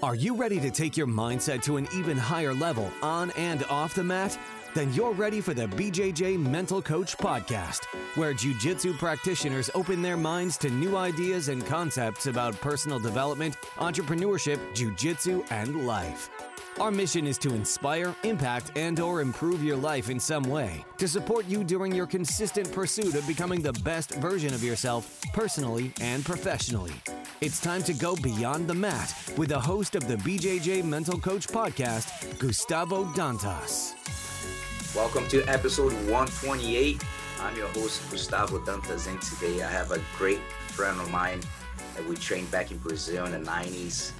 Are you ready to take your mindset to an even higher level on and off the mat? Then you're ready for the BJJ Mental Coach Podcast, where Jiu-Jitsu practitioners open their minds to new ideas and concepts about personal development, entrepreneurship, Jiu-Jitsu, and life. Our mission is to inspire, impact, and or improve your life in some way to support you during your consistent pursuit of becoming the best version of yourself personally and professionally. It's time to go beyond the mat with the host of the BJJ Mental Coach podcast, Gustavo Dantas. Welcome to episode 128. I'm your host, Gustavo Dantas, and today I have a great friend of mine that we trained back in Brazil in the 90s.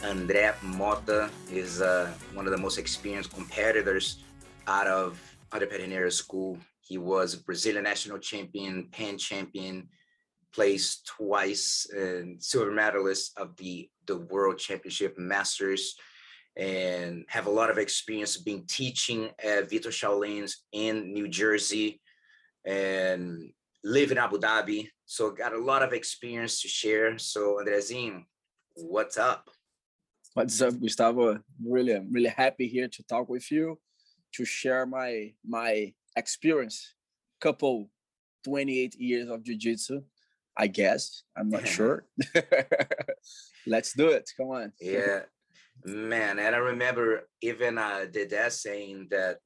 André Motta is uh, one of the most experienced competitors out of Andre Pederneiras School. He was Brazilian national champion, pan champion, placed twice, and silver medalist of the, the World Championship Masters, and have a lot of experience being teaching at Vitor Shaolin's in New Jersey and live in Abu Dhabi. So got a lot of experience to share. So Andrezinho, what's up? What's up, Gustavo? Really, I'm really happy here to talk with you, to share my my experience. Couple 28 years of jiu-jitsu, I guess. I'm not sure. Let's do it. Come on. Yeah, man. And I remember even uh Dede saying that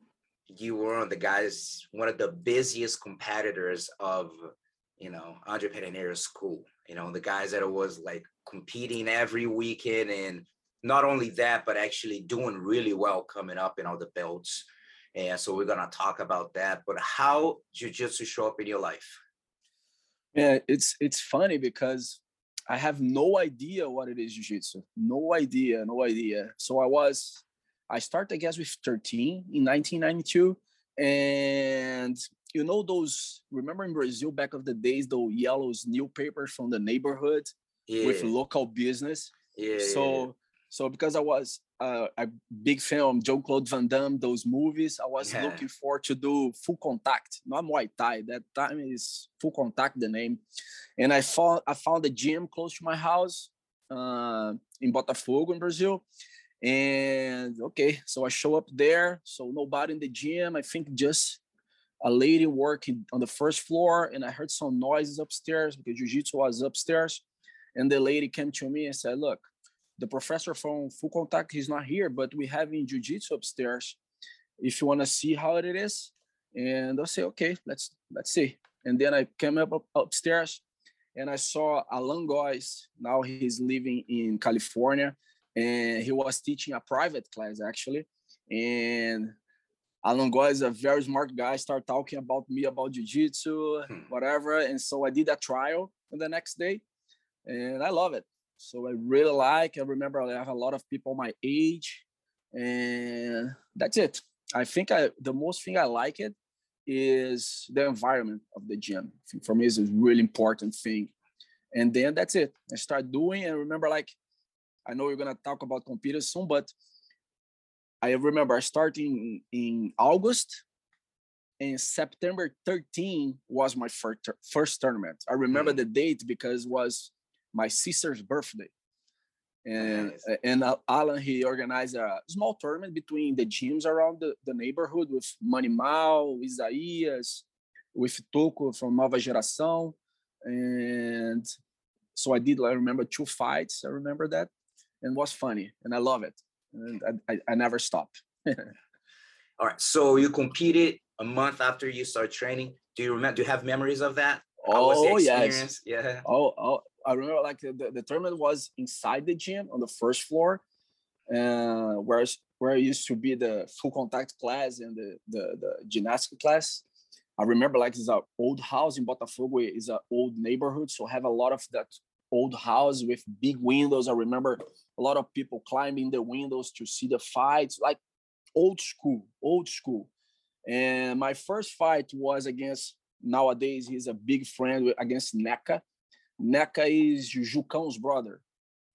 you were one of the guys, one of the busiest competitors of you know Andre Pederneiras school. You know, the guys that was like competing every weekend and not only that, but actually doing really well coming up in all the belts. And so we're gonna talk about that. But how jiu-jitsu show up in your life? Yeah, it's it's funny because I have no idea what it is jiu-jitsu. No idea, no idea. So I was I started, I guess, with 13 in 1992. And you know those remember in Brazil back of the days, those yellows newspapers from the neighborhood Yeah. with local business. yeah. So so because I was uh, a big fan of Jean Claude Van Damme, those movies, I was Yeah. looking for to do full contact, not Muay Thai. That time is full contact the name, and I found I found a gym close to my house uh, in Botafogo in Brazil, and okay, so I show up there. So nobody in the gym. I think just a lady working on the first floor, and I heard some noises upstairs because jiu-jitsu was upstairs, and the lady came to me and said, "Look." The professor from full contact he's not here but we have in jiu-jitsu upstairs if you want to see how it is and i'll say okay let's let's see and then i came up, up upstairs and i saw Alan Goes now he's living in california and he was teaching a private class actually and Alan Goes is a very smart guy start talking about me about jiu-jitsu Hmm. whatever and so i did a trial the next day and i love it so I really like. I remember I have a lot of people my age, and that's it. I think I the most thing I like it is the environment of the gym. I think for me, is a really important thing. And then that's it. I start doing, and remember, like I know you're gonna talk about computers soon, but I remember starting in, August, and September 13 was my first first tournament. I remember Mm. the date because it was my sister's birthday. And Nice. Uh, and Al- Alan he organized a small tournament between the gyms around the, the neighborhood with Manimal, Isaías, with Toco from Nova Geração. And so I did I remember two fights. I remember that. And it was funny. And I love it. And I, I, I never stopped. All right. So you competed a month after you start training. Do you remember? Do you have memories of that? How was the Oh yes. Yeah. Oh, oh, I remember like the, the tournament was inside the gym on the first floor, uh, where where it used to be the full contact class and the the, the gymnastic class. I remember like it's a old house in Botafogo. It's a old neighborhood, so have a lot of that old house with big windows. I remember a lot of people climbing the windows to see the fights, like old school, old school. And my first fight was against nowadays he's a big friend against Neka. Neka is Jucão's brother.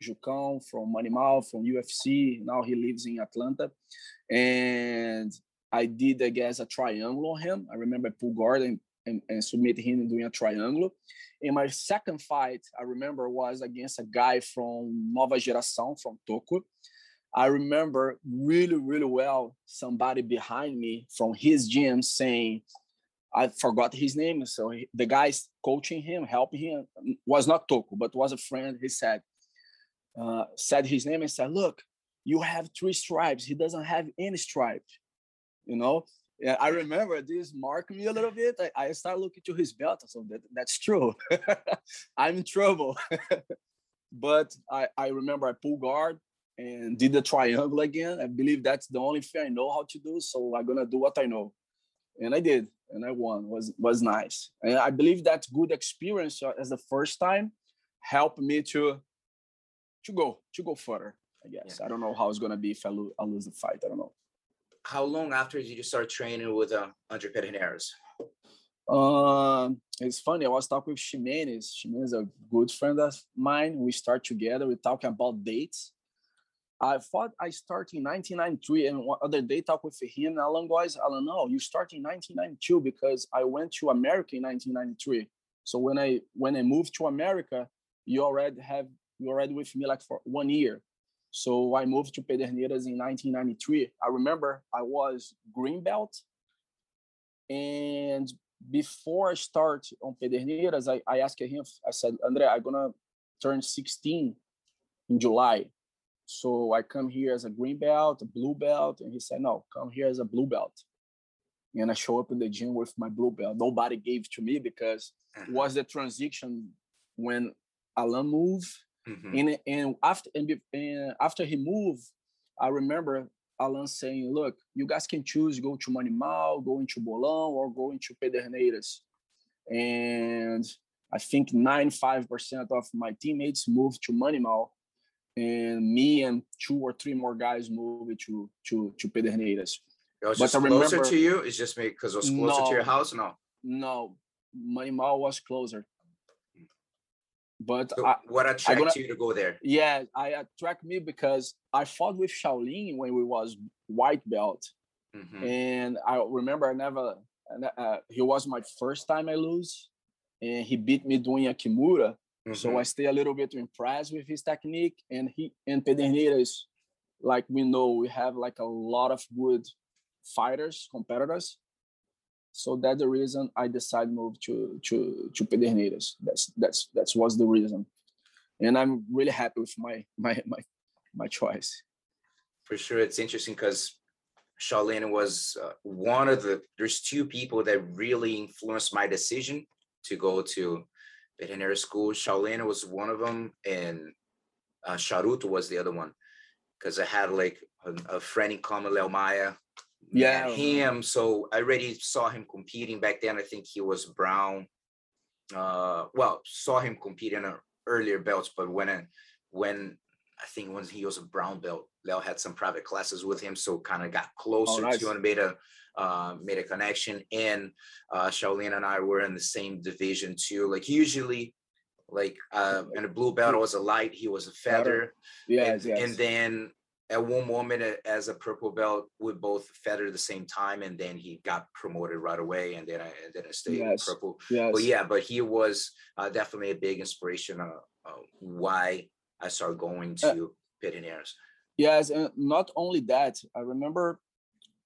Jucão from Animal, from UFC. Now he lives in Atlanta. And I did, I guess, a triangle on him. I remember I pulled guard and and, and submit him doing a triangle. And my second fight, I remember, was against a guy from Nova Geração, from Toco. I remember really, really well somebody behind me from his gym saying, I forgot his name. So he, the guys coaching him, helping him, was not Toco, but was a friend. He said, uh, said his name and said, "Look, you have three stripes. He doesn't have any stripe." You know, yeah, I remember this marked me a little bit. I, I looking to his belt. So that, that's true. I'm in trouble. but I, I remember I pulled guard and did the triangle again. I believe that's the only thing I know how to do. So I'm gonna do what I know. And I did, and I won. was was nice. And I believe that good experience uh, as the first time helped me to to go to go further. I guess yeah. I don't know how it's gonna be if I, lo- I lose the fight. I don't know how long after did you start training with uh, Andre Pederneiras? Um, it's funny. I was talking with Ximenes. Ximenes is a good friend of mine. We start together. We talking about dates. I thought I started in 1993, and other day talk with him. Alan goes, Alan, no, you start in 1992 because I went to America in 1993. So when I when I moved to America, you already have you already with me like for one year. So I moved to Pederneiras in 1993. I remember I was green belt. And before I start on Pederneiras, I, I asked him, I said, Andre, I'm to turn 16 in July. So I come here as a green belt, a blue belt. And he said, no, come here as a blue belt. And I show up in the gym with my blue belt. Nobody gave to me because it uh-huh. was the transition when Alan moved Mm-hmm. And and after and, and after he moved, I remember Alan saying, "Look, you guys can choose go to Manimal, go into Bolão, or go into Pederneiras." And I think 95% of my teammates moved to Manimal, and me and two or three more guys moved to to to Pederneiras. It was but just I closer remember, to you. It's just me because it was closer no, to your house. No, no, my Manimal was closer. But so I, what attracted you to go there? Yeah, I attract me because I fought with Shaolin when we was white belt, mm-hmm. and I remember I never. Uh, he was my first time I lose, and he beat me doing a kimura. Mm-hmm. So I stay a little bit impressed with his technique, and he and Pederneiras, like we know, we have like a lot of good fighters, competitors. So that's the reason I decided move to to to Pederneiras. That's that's that's was the reason, and I'm really happy with my my my my choice. For sure, it's interesting because Shaolin was uh, one of the. There's two people that really influenced my decision to go to veterinary school. Shaolin was one of them, and uh, Charuto was the other one. Because I had like a, a friend in common, Leo Maya, yeah him so i already saw him competing back then i think he was brown uh well saw him compete in earlier belts but when I, when i think when he was a brown belt leo had some private classes with him so kind of got oh, closer oh, nice. to him and made a uh, made a connection and uh shaolin and i were in the same division too like usually like uh in a blue belt was a light he was a feather yeah and, yes. and then at one moment as a purple belt we both at the same time and then he got promoted right away and then i and then i stayed yes. purple yes. but yeah but he was uh, definitely a big inspiration of, why i started going uh to uh, yes and not only that i remember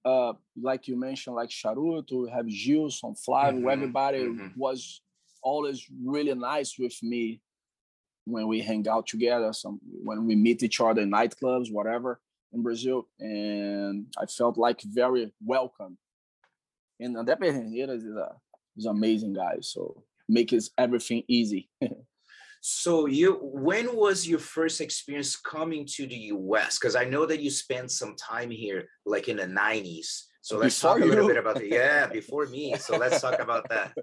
uh, like you mentioned like charuto have gilson flavio mm-hmm. everybody mm-hmm. was always really nice with me when we hang out together, some when we meet each other in nightclubs, whatever in Brazil, and I felt like very welcome. And André Pederneiras is a is an amazing guy, so makes everything easy. so you when was your first experience coming to the US? Because I know that you spent some time here like in the 90s. So let's before talk a little bit about the yeah, before me. So let's talk about that.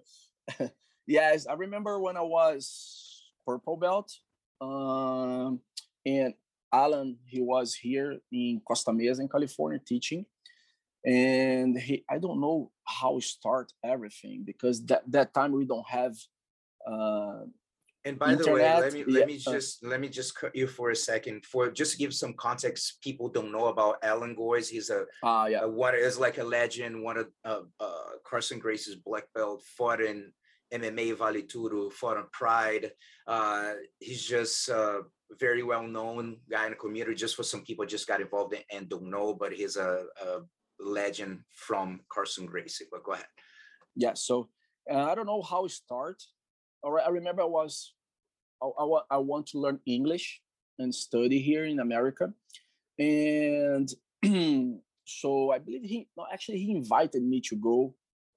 yes, I remember when I was purple belt. Um, and Alan, he was here in Costa Mesa in California teaching. And he, I don't know how start everything because that, that time we don't have uh, And by Internet, the way, let me let yeah. me just let me just cut you for a second. For just to give some context, people don't know about Alan Goes. He's a uh, yeah. A, one is like a legend. One of uh, uh, Carlson Gracie's black belt. Fought in MMA Vale Tudo. Fought on Pride. Uh, he's just uh, very well known guy in the community. Just for some people just got involved in, and don't know, but he's a, a legend from Carlson Gracie. But go ahead. Yeah. So uh, I don't know how it started I remember I was I, I, I want to learn English and study here in America, and so I believe he no actually he invited me to go.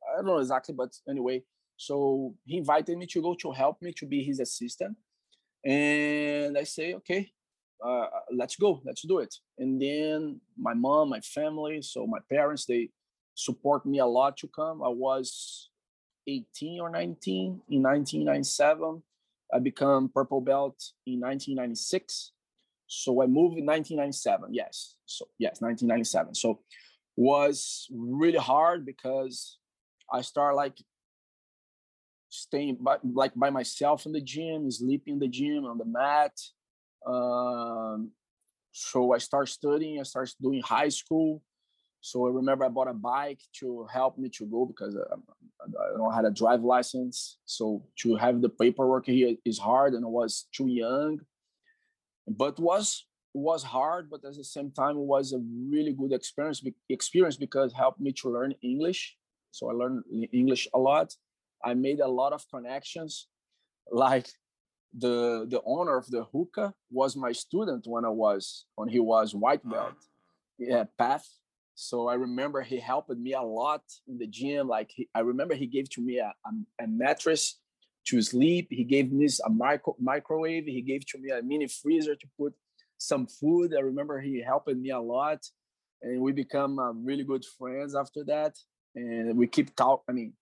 I don't know exactly, but anyway, so he invited me to go to help me to be his assistant, and I say okay, uh, let's go, let's do it. And then my mom, my family, so my parents, they support me a lot to come. I was 18 or 19 in 1997. I become purple belt in 1996. So I moved in 1997. Yes. So yes, 1997. So was really hard because I start like staying by, like by myself in the gym, sleeping in the gym on the mat. Um, so I start studying. I start doing high school. So I remember I bought a bike to help me to go because uh, I don't had a drive license. So to have the paperwork here is hard, and I was too young. But was was hard, but at the same time, it was a really good experience. Experience because helped me to learn English. So I learned English a lot. I made a lot of connections, like the the owner of the hookah was my student when I was when he was white belt. Yeah, Path so I remember he helped me a lot in the gym. Like he, I remember he gave to me a, a, a, mattress to sleep. He gave me a micro, microwave. He gave to me a mini freezer to put some food. I remember he helped me a lot, and we become uh, really good friends after that. And we keep talk. I mean,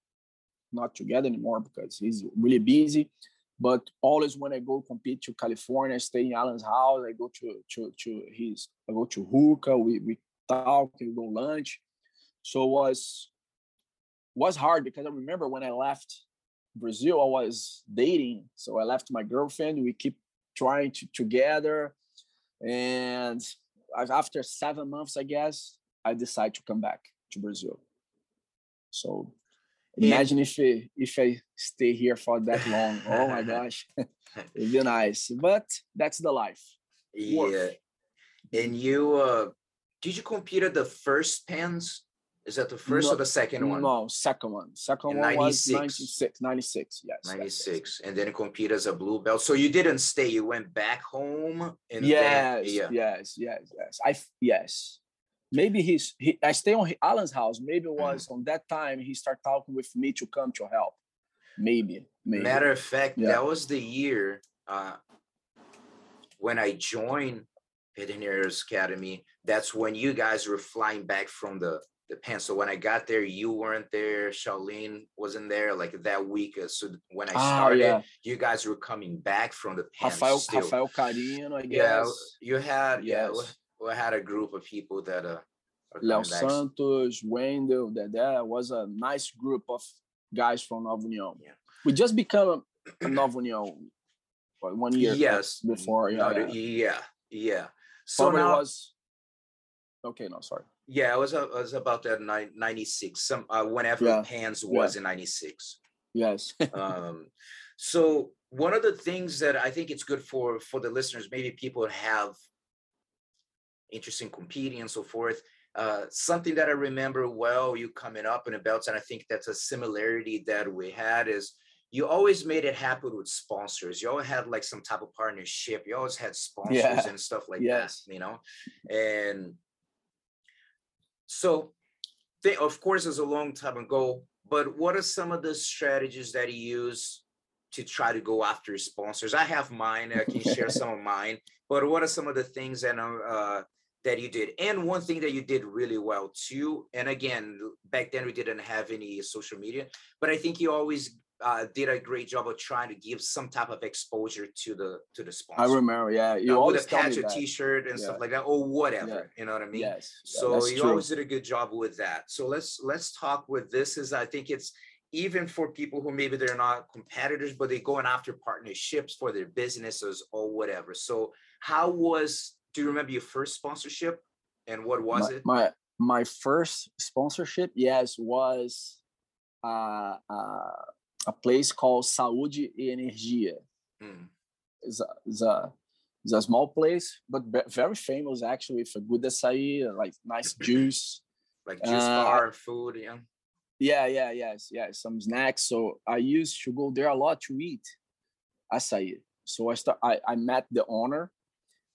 not together anymore because he's really busy. But always when I go compete to California, I stay in Alan's house. I go to to to his. I go to hookah. We we talk and go lunch. So it was was hard because I remember when I left Brazil, I was dating. So I left my girlfriend. We keep trying to together, and after seven months, I guess I decided to come back to Brazil. So imagine if I, if I stay here for that long. oh my gosh, it'd be nice. But that's the life. Yeah, Work. and you uh, did you compete at the first pans? Is that the first no, or the second one? No, second one. Second In one 96. was 96, 96, yes. 96. And then compete as a blue belt. So you didn't stay, you went back home and yes, then, yeah. yes, yes, yes. I yes. Maybe he's he I stay on Alan's house. Maybe it was mm. on that time he started talking with me to come to help. Maybe, maybe. Matter of fact, yeah. that was the year uh, when I joined Pederneiras Academy that's when you guys were flying back from the the Pan. So when I got there, you weren't there. Shaolin wasn't there. Like that week, uh, so when I ah, started, yeah. you guys were coming back from the Pan. Rafael, still. Rafael Carino, I guess. Yeah, you had yes. yeah, we, we had a group of people that uh. Leo Santos, Wendell, that that was a nice group of guys from Nova União. Yeah. We just become a Nova União one year yes before yeah yeah yeah, yeah. So now, was Okay, no, sorry. Yeah, I was uh, was about that 96. Some uh, whenever yeah. Hands was yeah. in 96. Yes. um, so one of the things that I think it's good for for the listeners, maybe people have interest in competing and so forth. Uh, something that I remember well, you coming up in the belts, and I think that's a similarity that we had is you always made it happen with sponsors. You always had like some type of partnership. You always had sponsors yeah. and stuff like yes. that, you know. And so, they, of course, it's a long time ago, but what are some of the strategies that you use to try to go after sponsors? I have mine. I can share some of mine. But what are some of the things that uh, that you did? And one thing that you did really well too. And again, back then we didn't have any social media, but I think you always uh, did a great job of trying to give some type of exposure to the to the sponsor. I remember, yeah, you uh, always with a patch, a T-shirt, and yeah. stuff like that, or whatever. Yeah. You know what I mean? Yes. So you true. always did a good job with that. So let's let's talk with this. Is I think it's even for people who maybe they're not competitors, but they're going after partnerships for their businesses or whatever. So how was do you remember your first sponsorship and what was my, it? My my first sponsorship, yes, was uh, uh, a place called Saúde e Energia. Mm. It's, a, it's, a, it's a small place, but very famous actually for good acai, like nice juice. like juice uh, bar, food, yeah. Yeah, yeah, yes, yeah, some snacks. So I used to go there a lot to eat acai. So I start. I, I met the owner,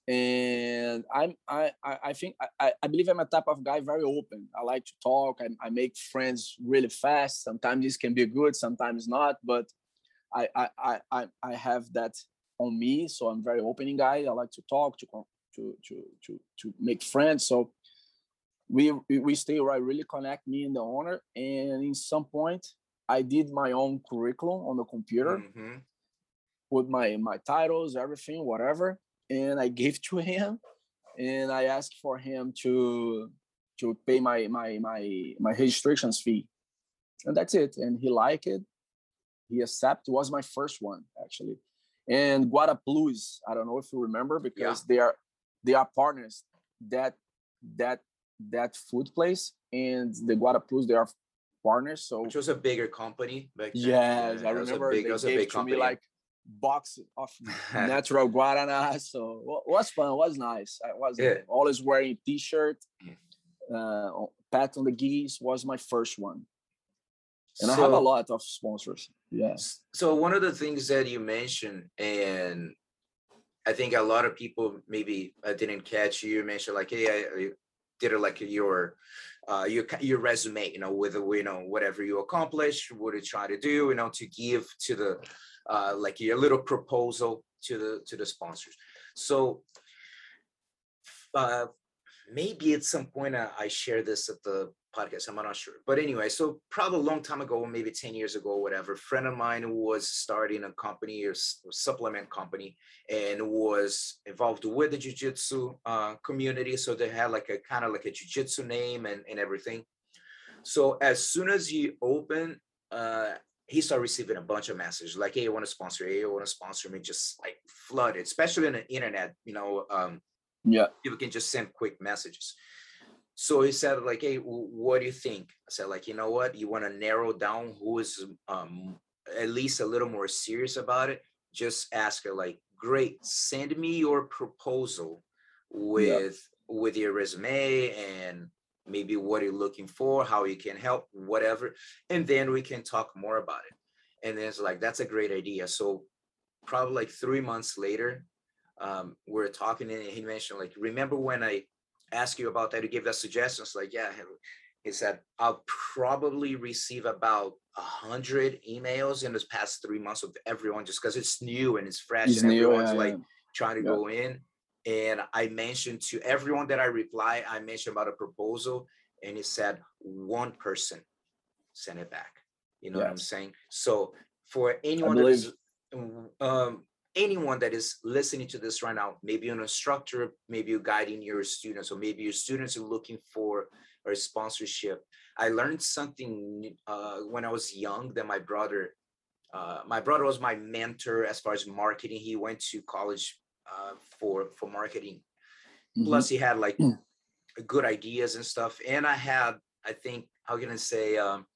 and I'm I I think I, I believe I'm a type of guy very open. I like to talk. I, I make friends really fast. Sometimes this can be good, sometimes not. But I I I I have that on me. So I'm very opening guy. I like to talk to to to to to make friends. So we we stay right really connect me and the owner and in some point i did my own curriculum on the computer mm-hmm. with my my titles everything whatever and i gave to him and i asked for him to to pay my my my my registrations fee and that's it and he liked it he accepted was my first one actually and guarapulus i don't know if you remember because yeah. they are they are partners that that that food place and the Guarapulus, they are partners. So which was a bigger company back then. Yes, yeah, I remember big, they gave to company. me like box of natural guarana. So it was fun. It was nice. I was yeah. always wearing t-shirt. Uh, pat on the gis was my first one. And so, I have a lot of sponsors. Yes. So one of the things that you mentioned, and I think a lot of people maybe I didn't catch you. You mentioned like, hey, I, did it like your uh, your your resume, you know, with you know whatever you accomplished, what you try to do, you know, to give to the uh, like your little proposal to the to the sponsors. So uh, maybe at some point I, I share this at the podcast. I'm not sure. But anyway, so probably a long time ago, maybe 10 years ago, whatever, friend of mine was starting a company or, or supplement company and was involved with the jiu-jitsu uh, community. So they had like a kind of like a jiu-jitsu name and, and everything. So as soon as you open, uh, he started receiving a bunch of messages like, hey, I want to sponsor, hey, I want to sponsor me, just like flooded, especially on the internet, you know, um, yeah, people can just send quick messages. So he said, like, hey, what do you think? I said, like, you know what? You want to narrow down who is um, at least a little more serious about it? Just ask her, like, great, send me your proposal with with your resume and maybe what you're looking for, how you can help, whatever, and then we can talk more about it. And then it's like, that's a great idea. So probably like three months later, um, we're talking and he mentioned like, remember when I asked you about that. You gave us suggestions. Like, yeah, he said I'll probably receive about a hundred emails in this past three months of everyone just because it's new and it's fresh it's and new, everyone's yeah, like yeah. trying to yeah. go in. And I mentioned to everyone that I reply, I mentioned about a proposal, and he said one person sent it back. You know yes. what I'm saying? So for anyone that is um, anyone that is listening to this right now, maybe an instructor, maybe you're guiding your students, or maybe your students are looking for a sponsorship. I learned something uh, when I was young that my brother, uh, my brother was my mentor as far as marketing. He went to college uh, for for marketing. Mm-hmm. Plus, he had like mm. good ideas and stuff. And I had, I think, how can I say, um,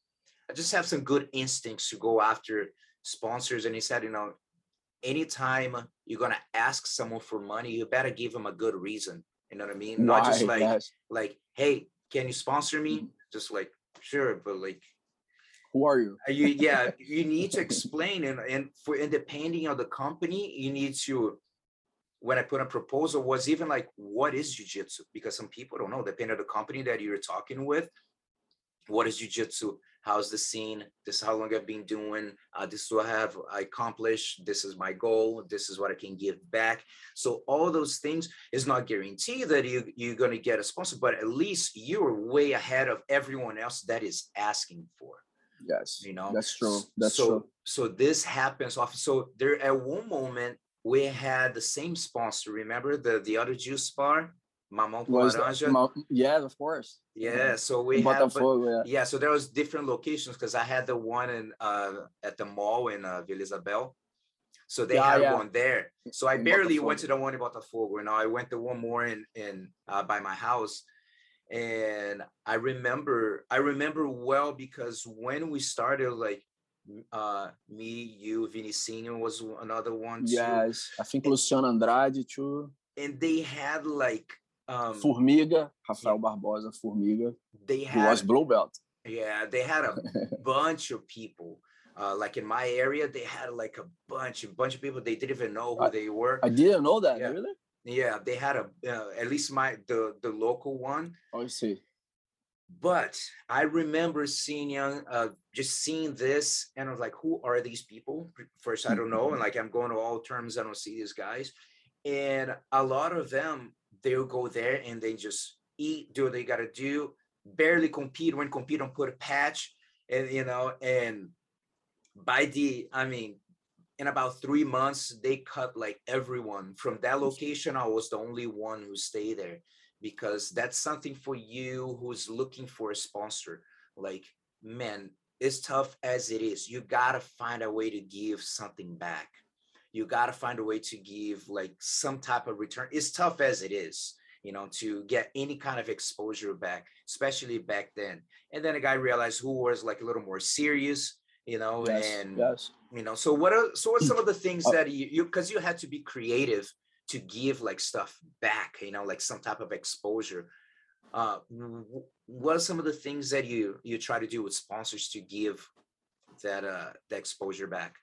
I just have some good instincts to go after sponsors. And he said, you know, anytime you're gonna ask someone for money, you better give them a good reason. You know what I mean? Not just like yes. like, hey, can you sponsor me? Mm-hmm. Just like, sure, but like who are you? you yeah, you need to explain and, and for and depending on the company, you need to when I put a proposal was even like, what is jujitsu? Because some people don't know, depending on the company that you're talking with, what is jujitsu? how's the scene? This is how long i've been doing. Uh, this is what i have accomplished. This is my goal. This is what i can give back. So all those things is not guarantee that you you're going to get a sponsor but at least you're way ahead of everyone else that is asking for yes. you know? That's true. That's so true. so this happens often. So there at one moment we had the same sponsor remember the the other juice bar Mamão Laranja. Yeah, of course. yeah, so we had yeah. yeah, so there was different locations because I had the one in uh at the mall in uh, Vila Isabel. So they Yeah, had yeah. one there. So I In barely went to the one in Botafogo. Know, I went to one more in in uh, by my house, and I remember I remember well because when we started, like uh me, you, Vinicinho was another one too, Yes, I think Luciano Andrade too. and they had like um Formiga, Rafael Barbosa, Formiga. they He had was blue belt. Yeah, they had a bunch of people. Uh, like in my area, they had like a bunch, a bunch of people. They didn't even know who I- they were. I didn't know that, Yeah. really? yeah, they had a uh, at least my the the local one. Oh, I see. But I remember seeing young, uh, just seeing this, and I was like, "Who are these people?" First, I don't know, and like I'm going to all terms. I don't see these guys, and a lot of them they'll go there and they just eat, do what they got to do, barely compete. When compete, don't put a patch, and you know, and by the, I mean, in about three months, they cut like everyone from that location. I was the only one who stayed there because that's something for you who's looking for a sponsor. Like, man, it's tough as it is. You gotta find a way to give something back. You gotta find a way to give like some type of return. It's tough as it is, you know, to get any kind of exposure back, especially back then. And then a guy realized who was like a little more serious, you know, Yes, and yes. you know so what are so what's some of the things Uh, that you you because you had to be creative to give like stuff back you know like some type of exposure uh what are some of the things that you you try to do with sponsors to give that uh the exposure back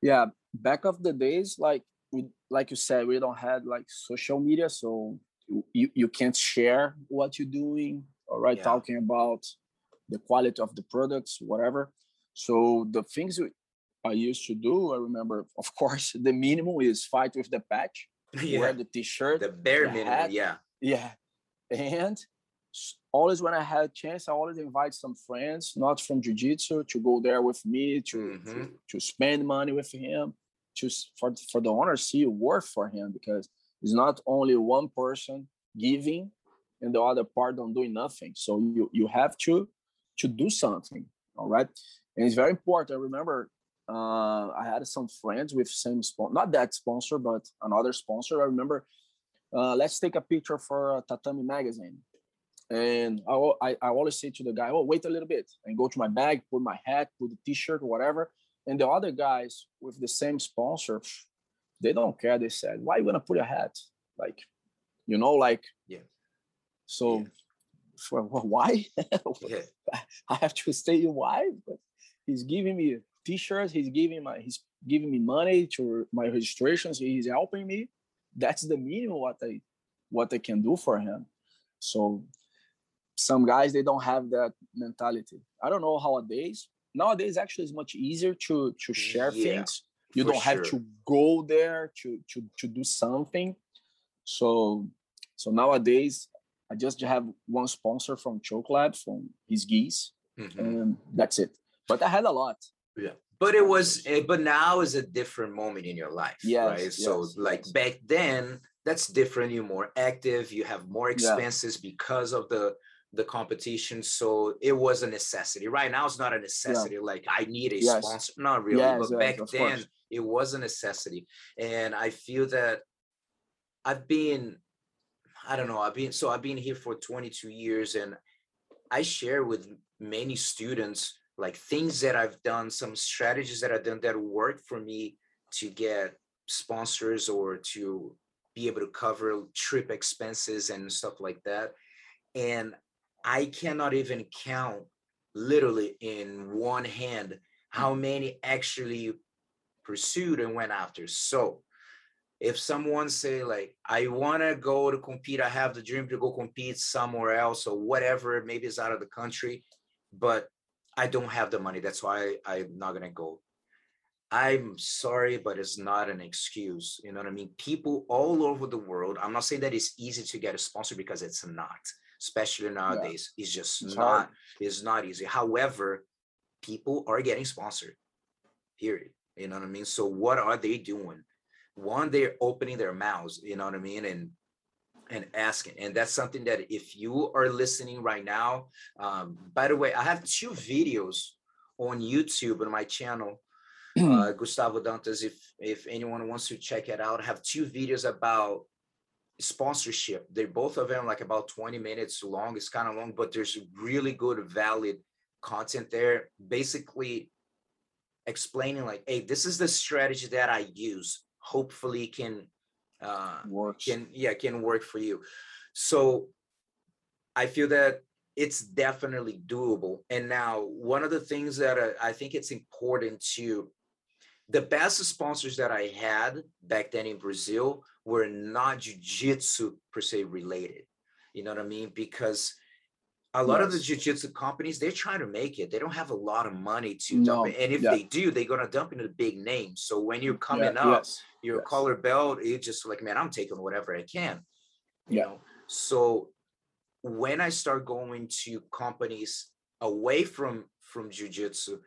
yeah back of the days like we like you said we don't have like social media so you- you, you can't share what you're doing all right Yeah. talking about the quality of the products whatever so the things we- i used to do i remember of course the minimum is fight with the patch yeah. wear the t-shirt the bare the minimum hat, yeah. yeah. And always when i had a chance i always invite some friends not from jiu-jitsu to go there with me to to, Mhm. to spend money with him to for, for the honor, see worth for him because it's not only one person giving and the other part don't doing nothing. So you you have to to do something all right and it's very important i remember uh, i had some friends with same sponsor not that sponsor but another sponsor i remember uh, let's take a picture for uh, Tatami magazine. And I, I, I always say to the guy, oh, wait a little bit and go to my bag, put my hat, put the t-shirt, whatever. And the other guys with the same sponsor, they don't care. They said, why you gonna put a hat? Like, you know, like, Yeah. So Yeah. for wh- why? yeah I have to stay why? But he's giving me t-shirts, he's giving my he's giving me money to my registrations, he's helping me. That's the minimum what I what I can do for him. So some guys they don't have that mentality. I don't know how nowadays. Nowadays actually it's much easier to to share Yeah, things. You don't have to go there to to to do something. So so nowadays I just have one sponsor from Choke Lab from his gis Mhm. and that's it. But I had a lot. Yeah. But it was, eh, but now is a different moment in your life, Yes, right? So, yes, like back then, that's different. You're more active. You have more Yeah. expenses because of the the competition. So it was a necessity. Right now, it's not a necessity. Like I need a Yes. sponsor. Not really. Yes, but yes, back then, course. it was a necessity. And I feel that I've been, I don't know. I've been so I've been here for 22 years, and I share with many students like things that I've done, some strategies that I've done that work for me to get sponsors or to be able to cover trip expenses and stuff like that. And I cannot even count literally in one hand how many actually pursued and went after. So if someone say like i want to go to compete i have the dream to go compete somewhere else or whatever maybe it's out of the country but i don't have the money that's why i'm not to go. I'm sorry but it's not an excuse you know what i mean? People all over the world i'm not saying that it's easy to get a sponsor because it's not especially nowadays it's just It's not hard. it's not easy. However people are getting sponsored period you know what i mean? So what are they doing? One they're opening their mouths you know what i mean? And and asking and that's something that if you are listening right now um, by the way i have two videos on youtube on my channel uh, gustavo dantas if if anyone wants to check it out. I have two videos about sponsorship. They're both of them like about 20 minutes long. It's kind of long but there's really good valid content there. Basically explaining like hey this is the strategy that i use. Hopefully can uh, Works. can yeah can work for you. So i feel that it's definitely doable. And now one of the things that uh, i think it's important to the best sponsors that i had back then in brazil were not jiu-jitsu per se related. You know what i mean? Because a lot of the jiu-jitsu companies they're trying to make it. They don't have a lot of money to No, dump it. And if yeah. they do they're going to dump into the big names so when you're coming Yeah, up yes, your yes. collar belt it's just like man i'm taking whatever i can you Yeah. know so when i start going to companies away from from jiu-jitsu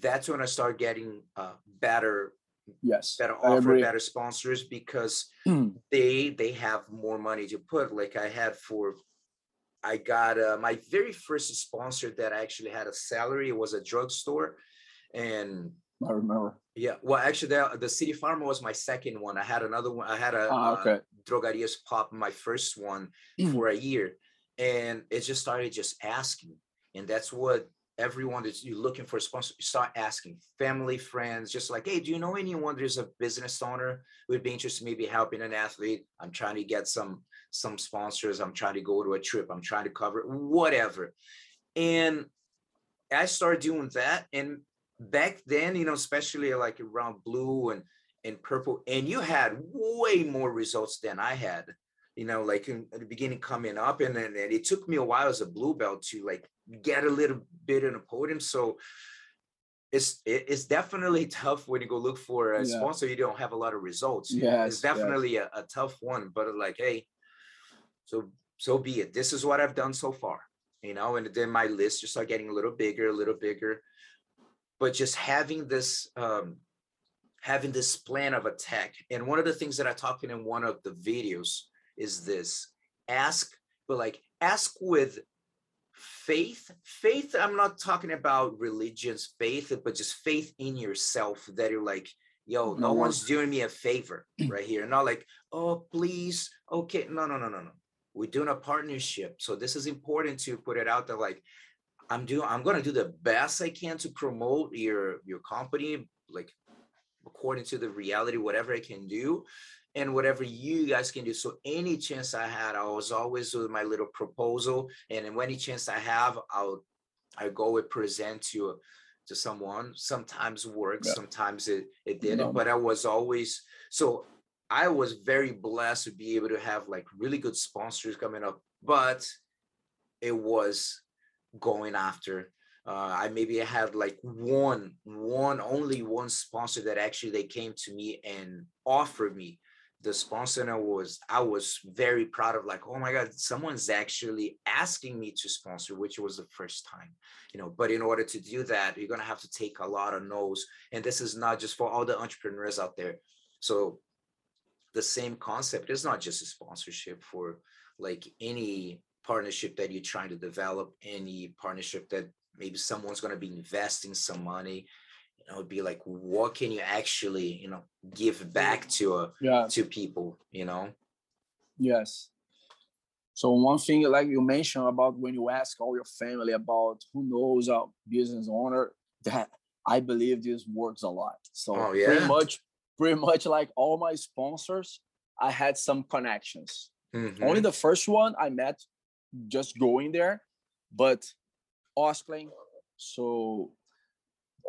that's when i start getting uh, better yes. better I offer agree. better sponsors because Mm. they they have more money to put like i had for i got uh, my very first sponsor that i actually had a salary it was a drugstore and I remember. Yeah, well, actually, the, the City Farmer was my second one. I had another one. I had a uh, okay. Drogarias Pop, my first one Mm. for a year, and it just started just asking, and that's what everyone that's you're looking for a sponsor. You start asking family, friends, just like, hey, do you know anyone? There's a business owner who would be interested in maybe helping an athlete. I'm trying to get some some sponsors. I'm trying to go to a trip. I'm trying to cover whatever, and I started doing that, and back then, you know, especially like around blue and and purple, and you had way more results than I had. You know, like in, at the beginning coming up, and then and it took me a while as a blue belt to like get a little bit in a podium. So it's it's definitely tough when you go look for a Yeah. sponsor. You don't have a lot of results. Yeah, it's definitely a, a tough one. But like, hey, so so be it. This is what I've done so far. You know, and then my list just start getting a little bigger, a little bigger but just having this um having this plan of attack. And one of the things that i talked in one of the videos is this ask but like ask with faith. Faith i'm not talking about religions faith but just faith in yourself that you're like yo no one- one's doing me a favor right here. Not like oh please okay. No no no no no. We're doing a partnership. So this is important to put it out there like I'm doing I'm gonna do the best I can to promote your your company, like according to the reality, whatever I can do, and whatever you guys can do. So any chance I had, I was always with my little proposal, and then any chance I have, I'll I go and present to to someone. Sometimes works, Yeah. sometimes it it didn't, No. but I was always so I was very blessed to be able to have like really good sponsors coming up, but it was going after. Uh, I maybe had like one, one, only one sponsor that actually they came to me and offered me the sponsor. And I was, I was very proud of like, oh my God, someone's actually asking me to sponsor, which was the first time, you know. But in order to do that, you're gonna have to take a lot of no's. And this is not just for all the entrepreneurs out there. So the same concept is not just a sponsorship for like any partnership that you're trying to develop, any partnership that maybe someone's going to be investing some money. You know, it'd be like, what can you actually, you know, give back to a, Yeah. to people, you know? Yes. So one thing, like you mentioned about when you ask all your family about who knows a business owner, that I believe this works a lot. So Oh, pretty much, pretty much like all my sponsors, I had some connections. Only Mhm. the first one I met just going there, but Osklen. So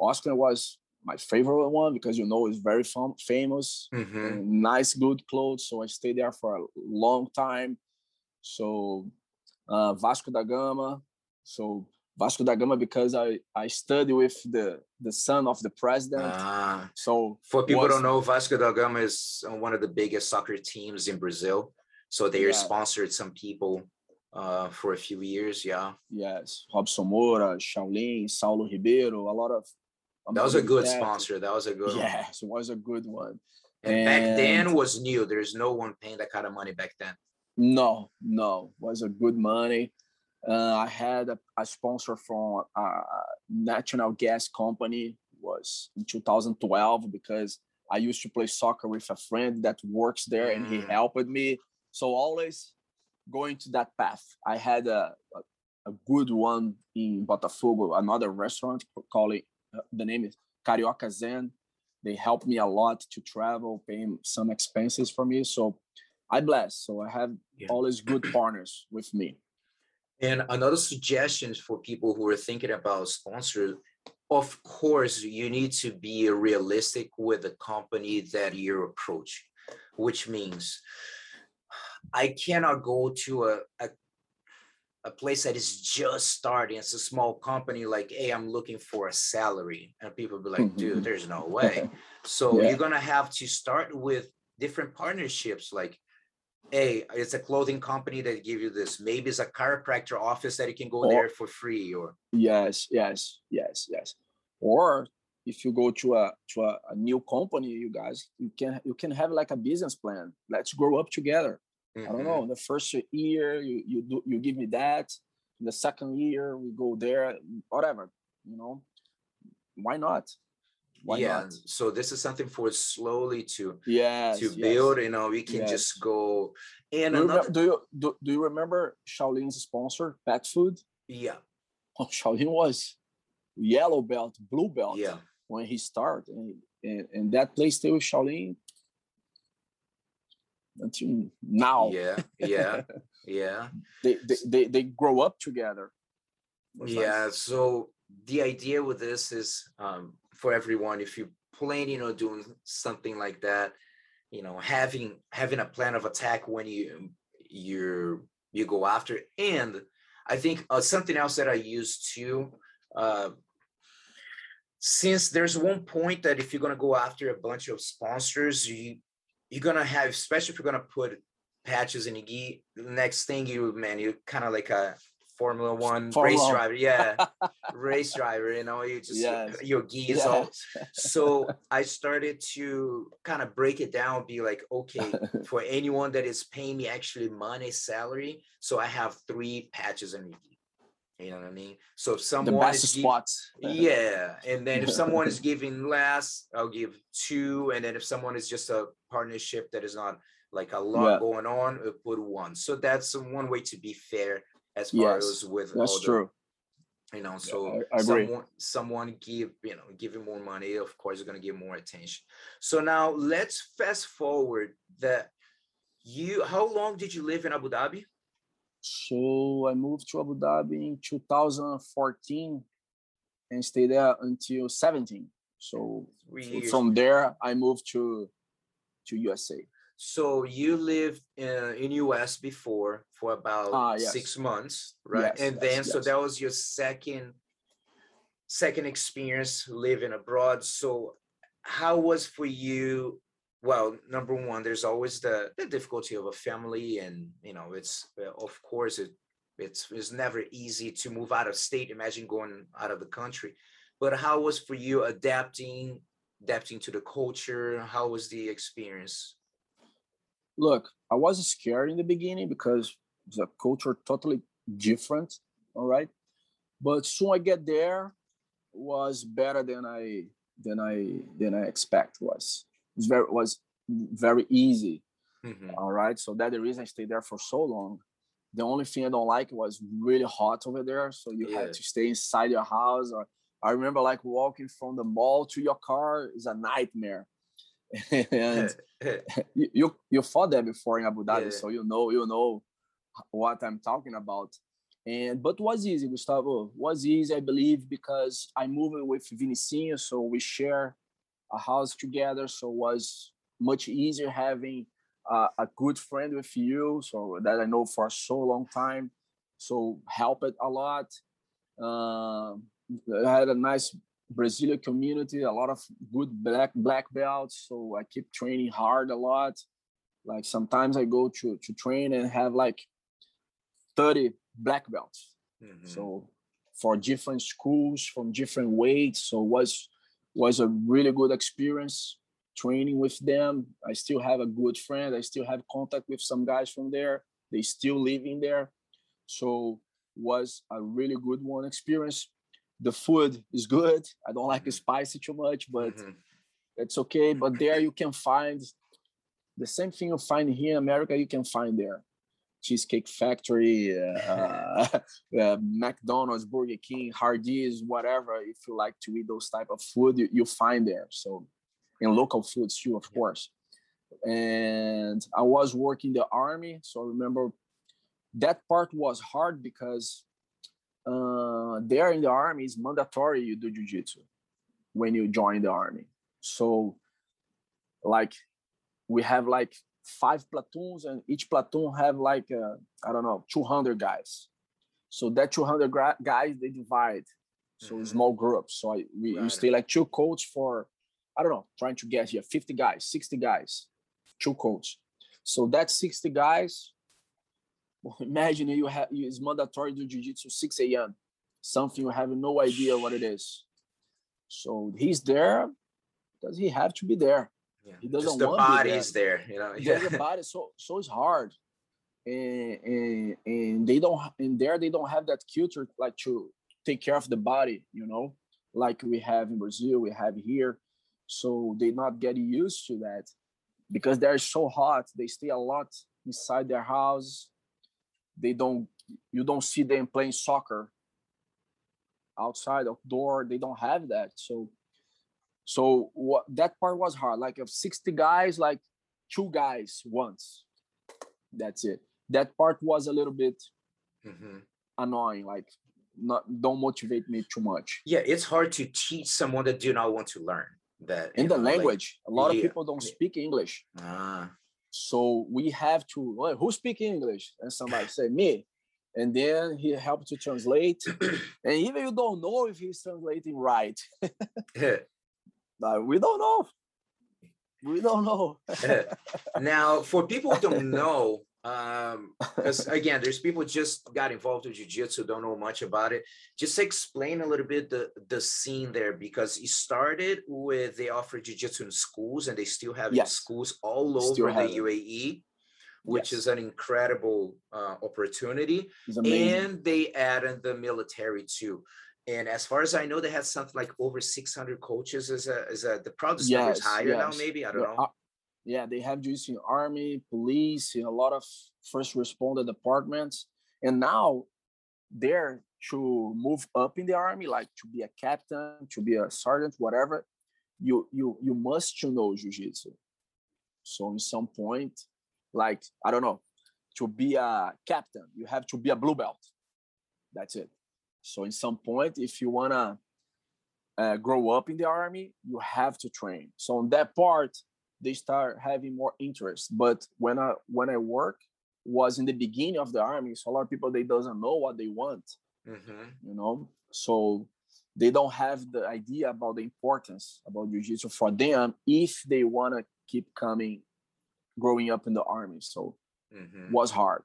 Osklen was my favorite one because you know it's very fam- famous Mhm. nice, good clothes. So I stayed there for a long time. So uh, Vasco da Gama. So Vasco da Gama because I I studied with the the son of the president. Ah, so for people was- don't know, Vasco da Gama is uh, one of the biggest soccer teams in Brazil. So they Yeah. sponsored some people uh, for a few years. Yeah. yes, Robson Moura, Shaolin, Saulo Ribeiro, a lot of. That was a good amazing sponsor. That was a good one. Yes, it was a good one. And back then was new. There's no one paying that kind of money back then. No, no, was a good money. Uh, I had a, a sponsor from a national gas company was in 2012 because I used to play soccer with a friend that works there and he mm. helped me. So always going to that path. I had a, a, a good one in Botafogo, another restaurant called it, uh, the name is Carioca Zen. They helped me a lot to travel, paying some expenses for me. So I bless. So I have yeah. always good partners with me. And another suggestion for people who are thinking about sponsors of course, you need to be realistic with the company that you're approaching, which means I cannot go to a, a, a place that is just starting. It's a small company, like, hey, I'm looking for a salary. And people be like, dude, mm-hmm. there's no way. So yeah. you're gonna have to start with different partnerships, like hey, it's a clothing company that give you this. Maybe it's a chiropractor office that you can go or, there for free. Or yes, yes, yes, yes. Or if you go to a to a, a, new company, you guys, you can you can have like a business plan. Let's grow up together. Mm-hmm. I don't know. Mm-hmm. The first year you you do you give me that. The second year we go there, whatever. You know, why not? Why yeah. Not? So this is something for slowly to yeah to build. You know, we can yes. just go. And do another... you, do you do, do you remember Shaolin's sponsor, Pet Food? Yeah. Oh, Shaolin was yellow belt, blue belt. Yeah. When he started, and, and, and that place still Shaolin until now. Yeah, yeah, yeah. they, they they they grow up together. yeah. So the idea with this is um, for everyone. If you plan, you know, doing something like that, you know, having having a plan of attack when you you you go after, and I think uh, something else that I use too. Uh, since there's one point that if you're going to go after a bunch of sponsors, you you're gonna have, especially if you're gonna put patches in your gi. The next thing you man, you kind of like a Formula One Formula. race driver, yeah, race driver. You know, you just yes. your gi is yes. all. So I started to kind of break it down, be like, okay, for anyone that is paying me actually money salary, so I have three patches in your gi. You know what I mean? So if someone the best is spots. yeah. And then if someone is giving less, I'll give two. And then if someone is just a partnership that is not like a lot yeah. going on, I'll put one. So that's one way to be fair as far yes, as with that's true. you know, so I, I someone someone give you know giving more money, of course, is going to give more attention. So now let's fast forward that you how long did you live in Abu Dhabi? So I moved to Abu Dhabi in 2014 and stayed there until 17. So from there, I moved to to USA. So you lived in, in US before for about uh, yes. six months, right? Yes, and yes, then so that was your second second experience living abroad. So how was for you well number one there's always the the difficulty of a family and you know it's of course it it's it's never easy to move out of state imagine going out of the country. But how was for you adapting adapting to the culture? How was the experience? Look i was scared in the beginning because the culture totally different all right? But soon i get there was better than i than i than i expect was was very was very easy. Mm-hmm. All right. So that's the reason I stayed there for so long. The only thing I don't like was really hot over there. So you yeah. had to stay inside your house. Or I remember like walking from the mall to your car is a nightmare. and you, you you fought there before in Abu Dhabi, yeah. so you know you know what I'm talking about. And but was easy, Gustavo. Was easy, I believe, because I moved with Vinicinho, so we share a house together. So was much easier having uh, a good friend with you, so that I know for so long time. So helped a lot. Uh, I had a nice Brazilian community, a lot of good black black belts. So I keep training hard a lot. Like sometimes I go to to train and have like 30 black belts. Mm-hmm. So for different schools from different weights. So was was a really good experience training with them. I still have a good friend. I still have contact with some guys from there. they still live in there so was a really good one experience the food is good i don't like it mm-hmm. spicy too much but mm-hmm. it's okay but there you can find the same thing you find here in america you can find there cheesecake factory uh, uh, mcdonald's burger king hardee's whatever. If you like to eat those type of food you, you find there. So and local foods too of course. And i was working the army so i remember that part was hard because uh, there in the army is mandatory you do jiu-jitsu when you join the army. So like we have like five platoons and each platoon have like uh, i don't know 200 guys. So that 200 gra- guys they divide. So mm-hmm. small groups. So I, we, we stay like two coach for i don't know trying to get here 50 guys 60 guys two coach so that 60 guys imagine you have it's mandatory to jiu-jitsu 6 a.m something you have no idea what it is. So he's there. Does he have to be there yeah. he doesn't Just the want body's there. there you know yeah. the body so so it's hard and, and and they don't in there they don't have that culture like to take care of the body you know like we have in brazil we have here so they not getting used to that because they're so hot they stay a lot inside their house they don't you don't see them playing soccer outside outdoor they don't have that so so what that part was hard like of 60 guys like two guys once that's it that part was a little bit mm-hmm. annoying like not don't motivate me too much yeah it's hard to teach someone that do not want to learn that in the know, language like, a lot yeah. of people don't speak english ah so we have to well, who speak English? And somebody say me. And then he helped to translate. and even you don't know if he's translating right. But we don't know. We don't know. now, for people who don't know, um because again there's people just got involved with jiu-jitsu don't know much about it just explain a little bit the the scene there because it started with they offer jiu-jitsu in schools and they still have yes. schools all over the uae which yes. is an incredible uh, opportunity and they added the military too and as far as I know, they had something like over 600 coaches. Is a is a the proudest yes, number is higher yes. now? Maybe I don't know yeah, they have used in army, police, in a lot of first responder departments, and now they're to move up in the army, like to be a captain, to be a sergeant, whatever. You you you must to know jujitsu. So in some point, like I don't know, to be a captain, you have to be a blue belt. That's it. So in some point, if you wanna uh, grow up in the army, you have to train. So on that part, they start having more interest. But when I when I work was in the beginning of the army, so a lot of people they doesn't know what they want, mm-hmm. you know. So they don't have the idea about the importance about jiu-jitsu for them if they want to keep coming growing up in the army so mm-hmm. was hard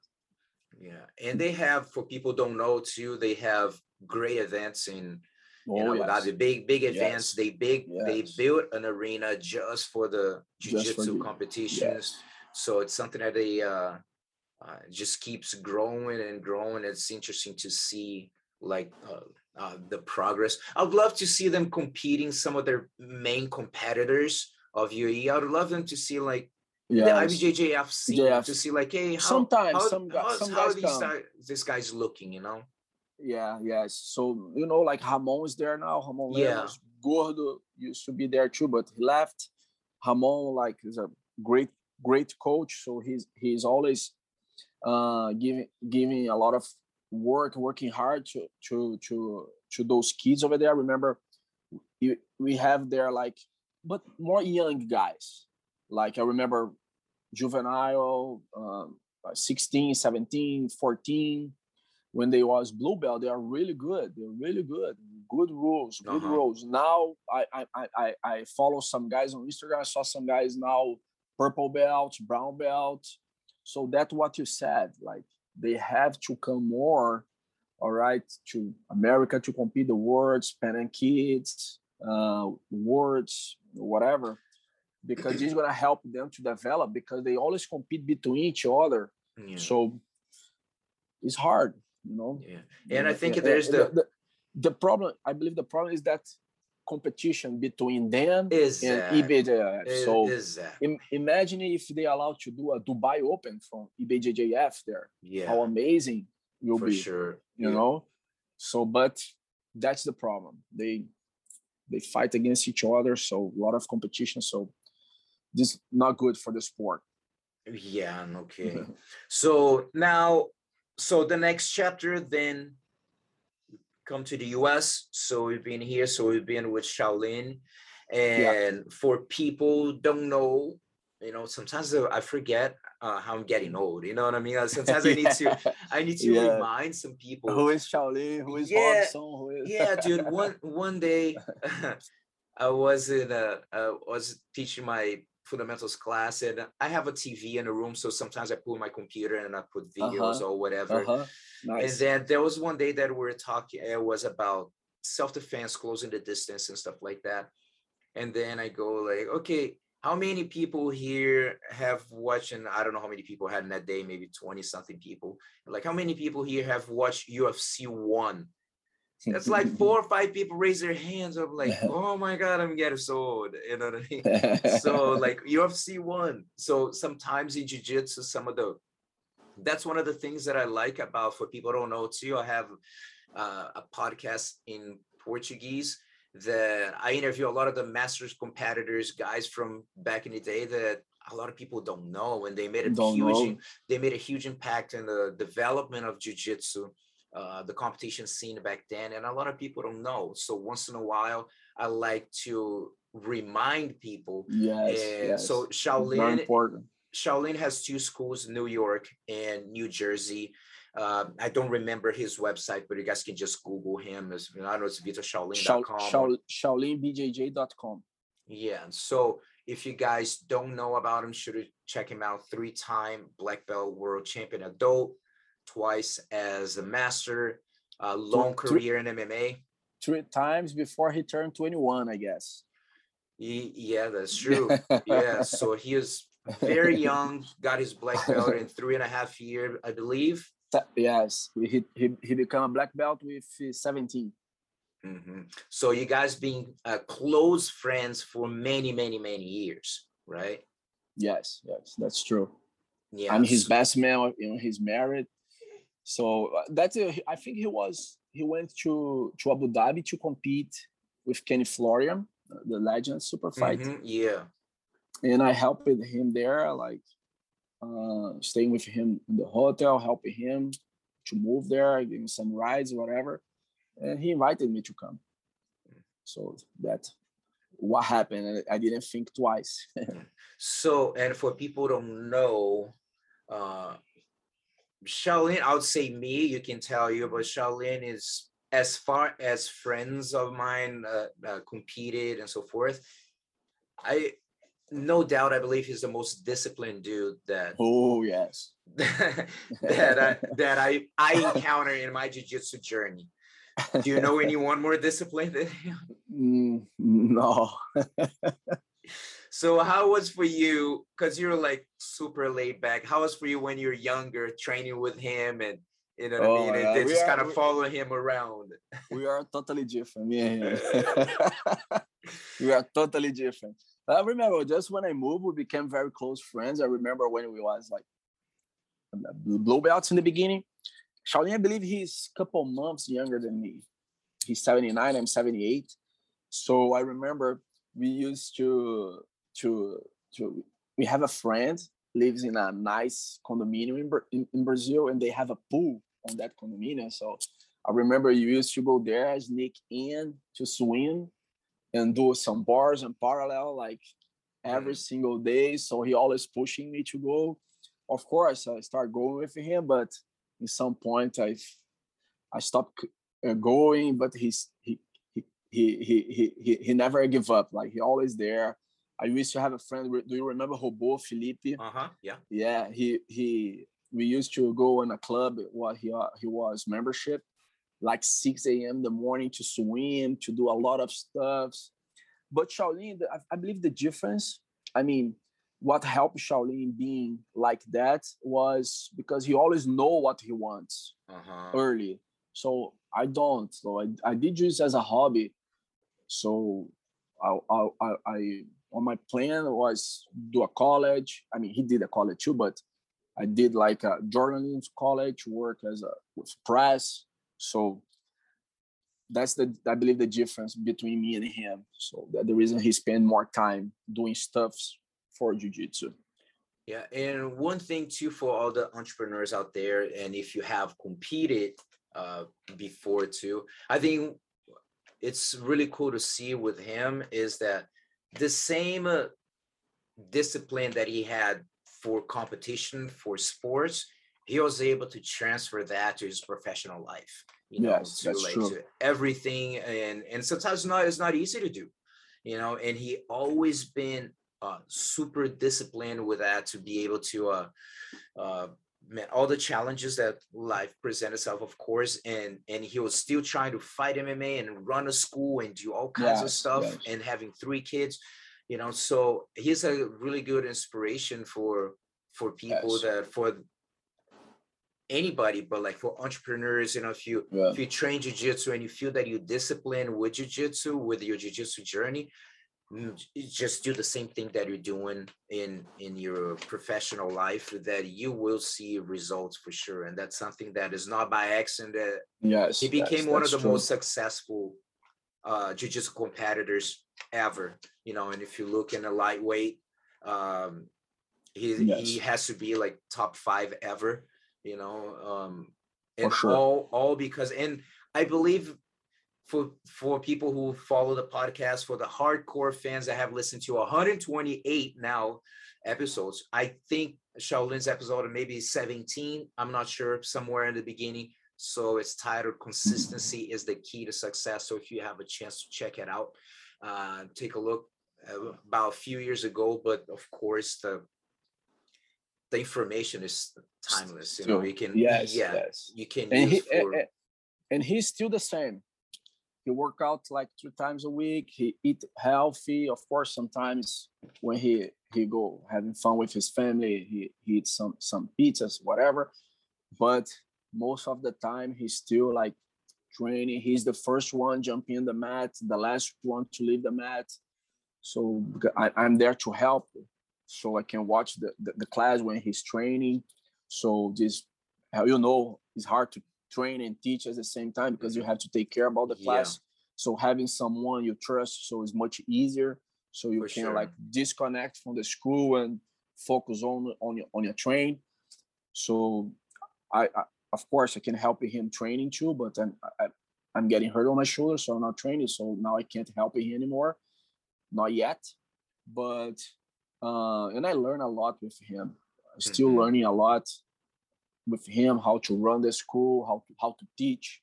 yeah and they have for people don't know too they have great events in Oh, you know, yes. the big big events. Yes. They big yes. they built an arena just for the jiu-jitsu competitions. So it's something that they uh, uh, just keeps growing and growing. It's interesting to see like uh, uh, the progress. I'd love to see them competing some of their main competitors of UAE. I would love them to see like yes. the IBJJF scene JF. to see like, hey, how, sometimes how, some, how, some how, guys how this guy's looking, you know? Yeah, yes. So you know, like Ramon is there now. Ramon yeah. Lemos, Gordo used to be there too, but he left. Ramon, like, is a great, great coach. So he's he's always uh, giving giving a lot of work, working hard to to to to those kids over there. Remember, we have there like, but more young guys. Like I remember, juvenile, um, 16, 17, 14 when they was blue belt, they are really good. They're really good. Good rules, good uh-huh. rules. Now I, I I I follow some guys on Instagram. I saw some guys now purple belt, brown belt. So that's what you said. Like they have to come more, all right, to America to compete the Worlds, Pan and kids, uh, Worlds, whatever, because it's gonna help them to develop because they always compete between each other. Yeah. So it's hard, you know. Yeah, and I think there's the, the the problem. I believe the problem is that competition between them exactly. and IBJJF. So exactly. Im- imagine if they allowed to do a Dubai Open from IBJJF there. Yeah, How amazing will for be. sure. You Yeah. know. So, but that's the problem. They they fight against each other. So a lot of competition. So this not good for the sport. Yeah, kidding. So now, so the next chapter then come to the US. So we've been here. So we've been with Shaolin. And for people don't know, you know, sometimes I forget uh, how I'm getting old. You know what I mean? Sometimes I need to, I need to Yeah. remind some people. Who is Shaolin? Who is Yeah, Robson? Who is yeah dude one one day i was in a uh, was teaching my fundamentals class and i have a tv in the room so sometimes i pull my computer and i put videos or whatever. Uh-huh. and then there was one day that we were talking it was about self-defense closing the distance and stuff like that. And then i go like okay how many people here have watched and i don't know how many people had in that day maybe 20 something people. Like how many people here have watched ufc 1 that's like four or five people raise their hands. I'm like, oh my god, I'm getting so old. You know what I mean? so like UFC one. So sometimes in jiu-jitsu, some of the that's one of the things that I like about for people who don't know too. I have uh, a podcast in Portuguese that I interview a lot of the masters competitors, guys from back in the day that a lot of people don't know, and they made a Don't huge know. they made a huge impact in the development of jiu-jitsu uh, the competition scene back then and a lot of people don't know so once in a while i like to remind people yes, and yes. so shaolin important. shaolin has two schools new york and new jersey uh, I don't remember his website, but you guys can just Google him. As, I don't know, it's Shao, vitashaolin.com. Shao, ShaolinBJJ.com. Yeah. So if you guys don't know about him, should check him out. Three-time black belt world champion adult, twice as a master, uh, long three- career in MMA. Three times before he turned 21, I guess. He, yeah, that's true. yeah. So he is very young, got his black belt in three and a half year, I believe. yes, he, he, he became a black belt with uh, 17. Mhm. So you guys being uh, close friends for many, many, many years, right? Yes, yes, that's true. Yeah. I'm his best man. You know, he's married. So uh, that's a, I think he was he went to to Abu Dhabi to compete with Kenny Florian, uh, the legend super fight, Mhm, Yeah. and I helped him there, like uh, staying with him in the hotel, helping him to move there, giving some rides, whatever. And he invited me to come. So that what happened. I didn't think twice. So, and for people who don't know, uh, Shaolin, I would say me, you can tell you, but Shaolin is as far as friends of mine uh, uh, competed and so forth. I, no doubt, I believe he's the most disciplined dude that oh yes. that I, that I I encounter in my jiu-jitsu journey. Do you know anyone more disciplined than him? Mm, no. So how was for you? Because you're like super laid back. How was for you when you're younger, training with him and you know what Oh I mean? And they just kind of we- follow him around. we are totally different. Him. we are totally different. I remember just when I moved, we became very close friends. I remember when we was like belts in the beginning. Shaolin, I believe he's a couple months younger than me. He's 79, I'm 78. So I remember we used to to to we have a friend lives in a nice condominium in, in, in Brazil and they have a pool on that condominium. So I remember you used to go there, sneak in to swim and do some bars and parallel like every single day. So he always pushing me to go. Of course, I start going with him, but in some point I I stopped uh, going, but he's he he he he he he, he never give up. Like he always there. I used to have a friend. Do you remember Robo Felipe? Uh-huh. Yeah. yeah he he we used to go in a club what he uh, he was membership like 6 a.m the morning to swim to do a lot of stuff but shaolin I, I believe the difference i mean what helped Shaolin being like that was because he always know what he wants uh-huh. early. So I don't. So I, I did use as a hobby. So I, I, I, on my plan was do a college. I mean, he did a college too, but I did like a journalism college, work as a with press. So that's the I believe the difference between me and him. So that the reason he spent more time doing stuff for jiu-jitsu. Yeah, and one thing too for all the entrepreneurs out there, and if you have competed uh, before too, I think it's really cool to see with him is that the same uh, discipline that he had for competition for sports he was able to transfer that to his professional life you know yes, to like true. to everything and and sometimes not it's not easy to do you know and he always been uh, super disciplined with that to be able to uh, uh, met all the challenges that life presented itself, of course, and and he was still trying to fight MMA and run a school and do all kinds yes, of stuff yes. and having three kids, you know. So he's a really good inspiration for for people yes. that for anybody, but like for entrepreneurs, you know, if you yeah. if you train jiu-jitsu and you feel that you discipline with jiu-jitsu with your jiu-jitsu journey, just do the same thing that you're doing in in your professional life that you will see results for sure and that's something that is not by accident yes he became one of the true. most successful uh jiu-jitsu competitors ever you know and if you look in a lightweight um he yes. he has to be like top five ever you know um and sure. all all because and i believe for for people who follow the podcast, for the hardcore fans that have listened to 128 now episodes. I think Shaolin's episode maybe 17. I'm not sure, somewhere in the beginning. So it's titled "Consistency is the Key to Success." So if you have a chance to check it out, uh, take a look. Uh, about a few years ago, but of course the the information is timeless. You know, you can yes, yeah, yes. you can and he, for, and he's still the same he work out like two times a week he eat healthy. Of course sometimes when he he go having fun with his family he, he eats some some pizzas whatever. But most of the time he's still like training. He's the first one jumping in the mat the last one to leave the mat so I, i'm there to help so i can watch the, the, the class when he's training. So this you know it's hard to train and teach at the same time because you mm-hmm. have to take care about the class. Yeah. So having someone you trust so it's much easier. So you For can sure. like disconnect from the school and focus on on your on your train. So I, I of course I can help him training too, but I'm I, I'm getting hurt on my shoulder, so I'm not training. So now I can't help him anymore, not yet. But uh, and I learn a lot with him. Still mm-hmm. learning a lot with him how to run the school, how to how to teach,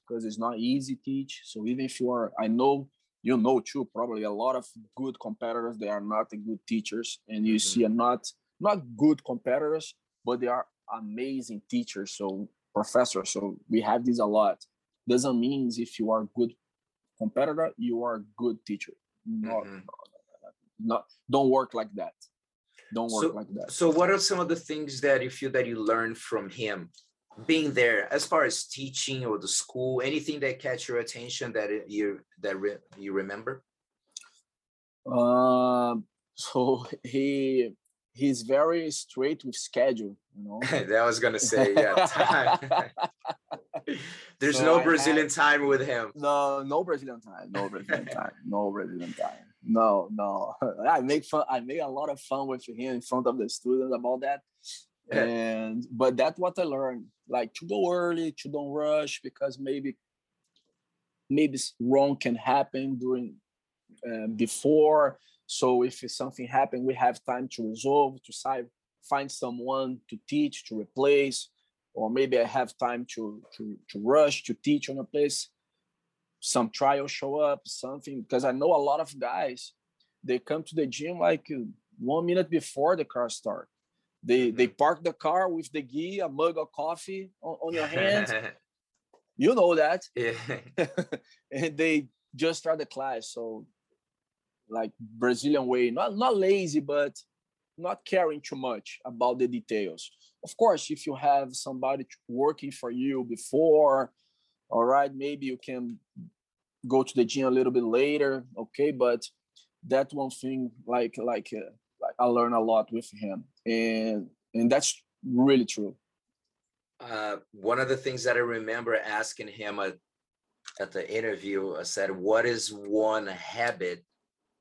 because it's not easy teach. So even if you are, I know you know too, probably a lot of good competitors they are not good teachers, and you mm-hmm. see a not not good competitors, but they are amazing teachers. So professors. So we have this a lot. Doesn't mean if you are good competitor, you are a good teacher. Not, mm-hmm. not, not don't work like that don't work so, like that. so what are some of the things that you feel that you learned from him being there as far as teaching or the school? Anything that catch your attention that you that re, you remember? Um so he he's very straight with schedule you know? That was gonna say yeah time. There's so no I brazilian had, time with him. No no brazilian time no brazilian time no brazilian time no, no. I make fun. I make a lot of fun with him in front of the students about that. And but that's what I learned. Like to go early, to don't rush because maybe maybe wrong can happen during uh, before. So if something happened, we have time to resolve, to side, find someone to teach, to replace, or maybe I have time to to to rush to teach on a place some trial show up, something because I know a lot of guys they come to the gym like one minute before the car start. They mm-hmm. they park the car with the gi, a mug of coffee on, on your hand. you know that. Yeah. and they just start the class. So like Brazilian way, not not lazy, but not caring too much about the details. Of course, if you have somebody working for you before, all right, maybe you can go to the gym a little bit later, okay, but that one thing like like uh, like I learn a lot with him, and and that's really true. Uh, one of the things that I remember asking him at, at the interview, I said, "What is one habit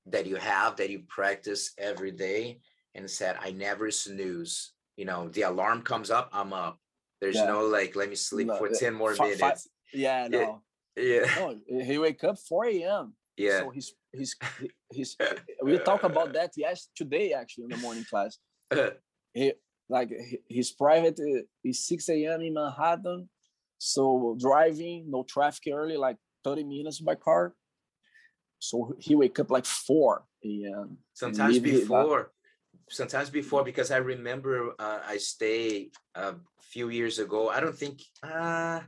that you have that you practice every day?" And said, "I never snooze. You know, the alarm comes up, I'm up. There's yeah. no like, let me sleep no, for ten more minutes." Yeah, no. Yeah. No, he wake up 4 a.m. Yeah. So he's he's he's we talk about that yes today actually in the morning class. he like his private uh, is 6 a.m. in Manhattan. So driving, no traffic early, like 30 minutes by car. So he wake up like 4 a.m. Sometimes before. Sometimes before, because I remember uh, I stay a few years ago. I don't think uh,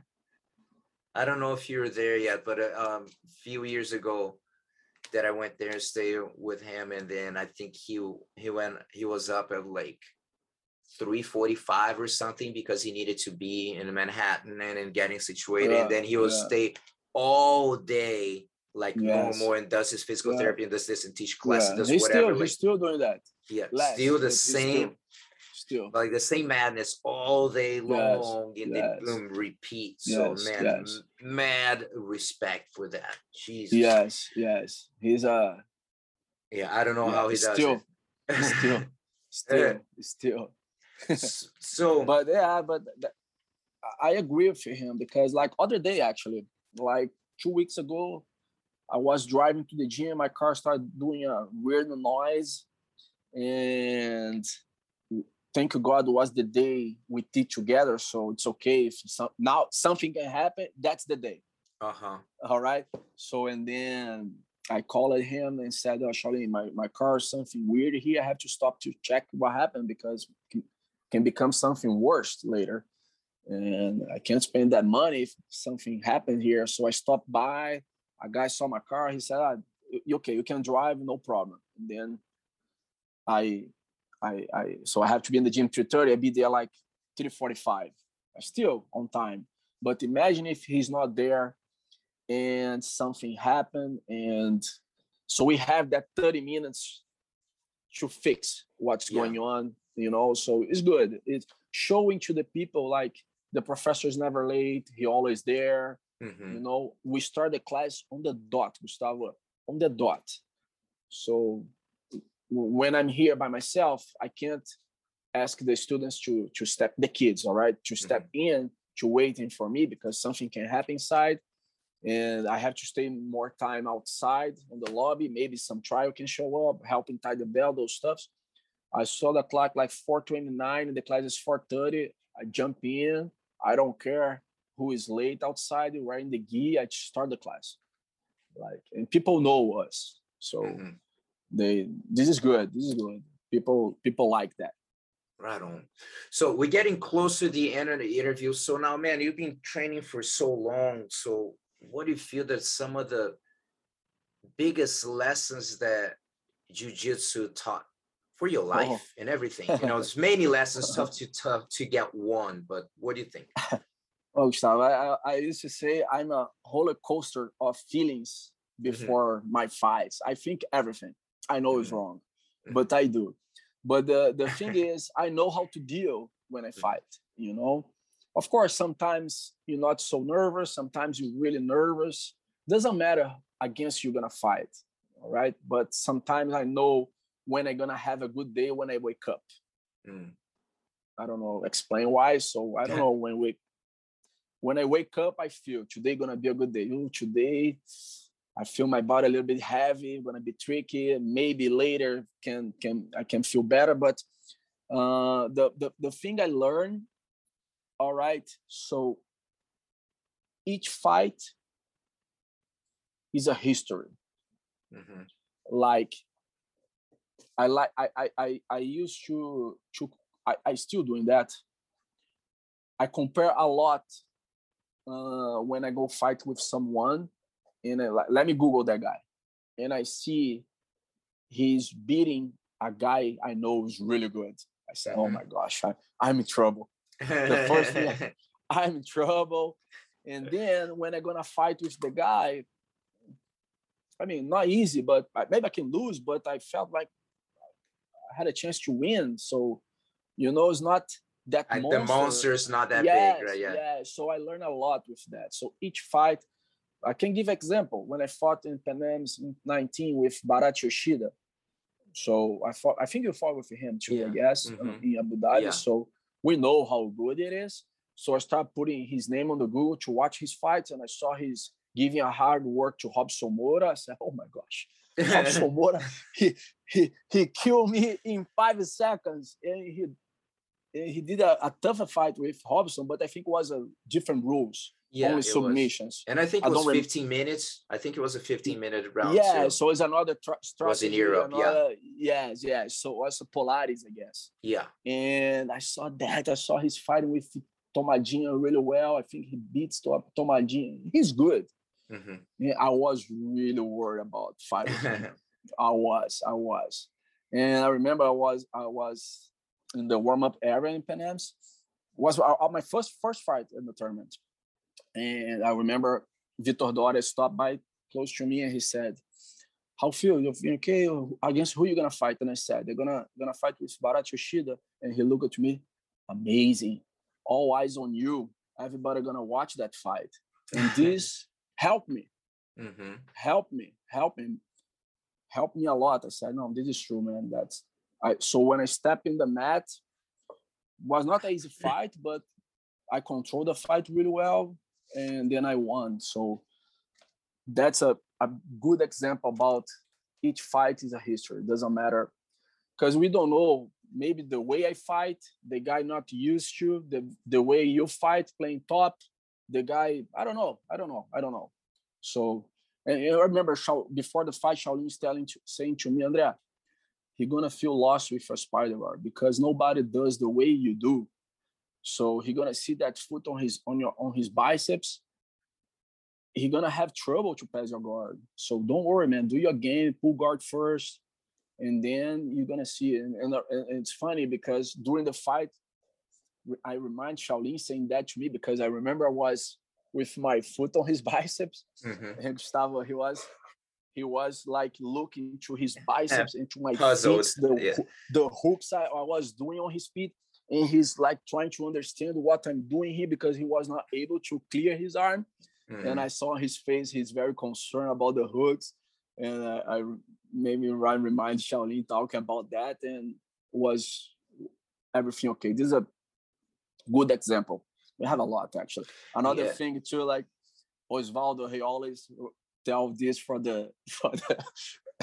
I don't know if you were there yet, but a uh, um, few years ago, that I went there and stayed with him, and then I think he he went he was up at like three forty five or something because he needed to be in Manhattan and in getting situated, yeah, and then he would yeah. stay all day like yes. normal and does his physical yeah. therapy and does this and teach classes, yeah. does he's whatever. Still, like, he's still doing that. Yeah, Less, still the same still like the same madness all day long yes, and yes. then boom repeat. So yes, man yes. mad respect for that. Jesus. Yes. Yes. He's uh yeah i don't know yeah, how he does still, it still still still. So but yeah but i agree with him because like other day actually like two weeks ago i was driving to the gym my car started doing a weird noise and thank God was the day we did together. So it's okay if some, now something can happen. That's the day. Uh huh. All right. So and then I called him and said, "Oh, Charlie, my my car is something weird here. I have to stop to check what happened because it can become something worse later." And I can't spend that money if something happened here. So I stopped by. A guy saw my car. He said, ah, "Okay, you can drive, no problem." And then I I, I so I have to be in the gym 3:30. I be there like 3:45. Still on time. But imagine if he's not there and something happened and so we have that 30 minutes to fix what's yeah. going on you know so it's good it's showing to the people like the professor is never late he always there mm-hmm. you know we start the class on the dot gustavo on the dot so when I'm here by myself, I can't ask the students to to step the kids, all right, to step mm-hmm. in to waiting for me because something can happen inside, and I have to stay more time outside on the lobby. Maybe some trial can show up, helping tie the bell, those stuffs. I saw the clock like 4:29, and the class is 4:30. I jump in. I don't care who is late outside. We're in the gi. I start the class, like, and people know us, so. Mm-hmm they this is good this is good people people like that right on so we're getting close to the end of the interview so now man you've been training for so long so what do you feel that some of the biggest lessons that jiu-jitsu taught for your oh. life oh. and everything you know it's many lessons tough to tough to get one but what do you think oh Gustavo, I, I used to say i'm a roller coaster of feelings mm-hmm. before mm-hmm. my fights i think everything I know it's wrong, but I do. But the, the thing is, I know how to deal when I mm-hmm. fight, you know? Of course, sometimes you're not so nervous, sometimes you're really nervous. Doesn't matter against you're gonna fight, all right? But sometimes I know when I'm gonna have a good day when I wake up. Mm. I don't know, explain why. So I don't know when we when I wake up, I feel today gonna be a good day. Ooh, today I feel my body a little bit heavy, gonna be tricky. Maybe later can can I can feel better. But uh, the the the thing I learned, all right. So each fight is a history. Mm-hmm. Like I like I I I, I used to to I, I still doing that. I compare a lot uh, when I go fight with someone and I, let me Google that guy, and I see he's beating a guy I know is really good. I said, oh mm-hmm. my gosh, I, I'm in trouble. the first thing, I'm in trouble. And then when I'm gonna fight with the guy, I mean, not easy, but maybe I can lose, but I felt like I had a chance to win. So, you know, it's not that monster. the monster is not that yes, big, right? Yeah. Yeah. So I learned a lot with that. So each fight, I can give example. When I fought in Pan Am's 19 with Baret Yoshida, so I fought. I think you fought with him too. Yeah. I guess mm-hmm. in Abu Dhabi. Yeah. So we know how good it is. So I started putting his name on the Google to watch his fights, and I saw his giving a hard work to Robson Moura. I said, "Oh my gosh, Robson Moura, he he he killed me in five seconds, and he he did a, a tougher fight with Robson, but I think it was a different rules yeah, only submissions. Was. And I think it was 15 minutes. I think it was a 15 minute round. Yeah, too. so it's another tra- strategy. Was in Europe, another, yeah. Yes, yes. So it was a Polaris, I guess. Yeah. And I saw that. I saw his fighting with Tomadinho really well. I think he beats Tomadinho. He's good. Mm-hmm. Yeah, I was really worried about fighting him. I was, I was. And I remember I was, I was in the warm up area in Pan Am's. Was my first first fight in the tournament and I remember Vitor Doria stopped by close to me and he said, how feel? You feel okay? Against who you gonna fight? And i said they're gonna gonna fight with Baret Yoshida and he looked at me amazing all eyes on you. Everybody gonna watch that fight. And this helped me. Mm-hmm. help me help me help me a lot. I said no this is true man. That's i so when i step in the mat was not an easy fight but i controlled the fight really well and then I won. So that's a, a good example about each fight is a history. It doesn't matter because we don't know maybe the way I fight, the guy not used to, the the way you fight playing top, the guy, I don't know. I don't know. I don't know. So and I remember before the fight, Shaolin's telling to, saying to me, André, he gonna feel lost with a spider bar because nobody does the way you do. So he gonna see that foot on his on your on his biceps. He gonna have trouble to pass your guard. So don't worry, man. Do your game, pull guard first, and then you're gonna see it. And, and, and it's funny because during the fight, I remind Shaolin saying that to me because I remember I was with my foot on his biceps, mm-hmm. and Gustavo he was he was like looking to his biceps into my feet, the, yeah. the hooks I, I was doing on his feet and he's like trying to understand what I'm doing here because he was not able to clear his arm. Mm-hmm. And I saw his face; he's very concerned about the hooks, and uh, I maybe Ryan remind Shaolin talking about that, and was everything okay? This is a good example. We have a lot actually. Another yeah. thing too, like Osvaldo, he always tell this for the for the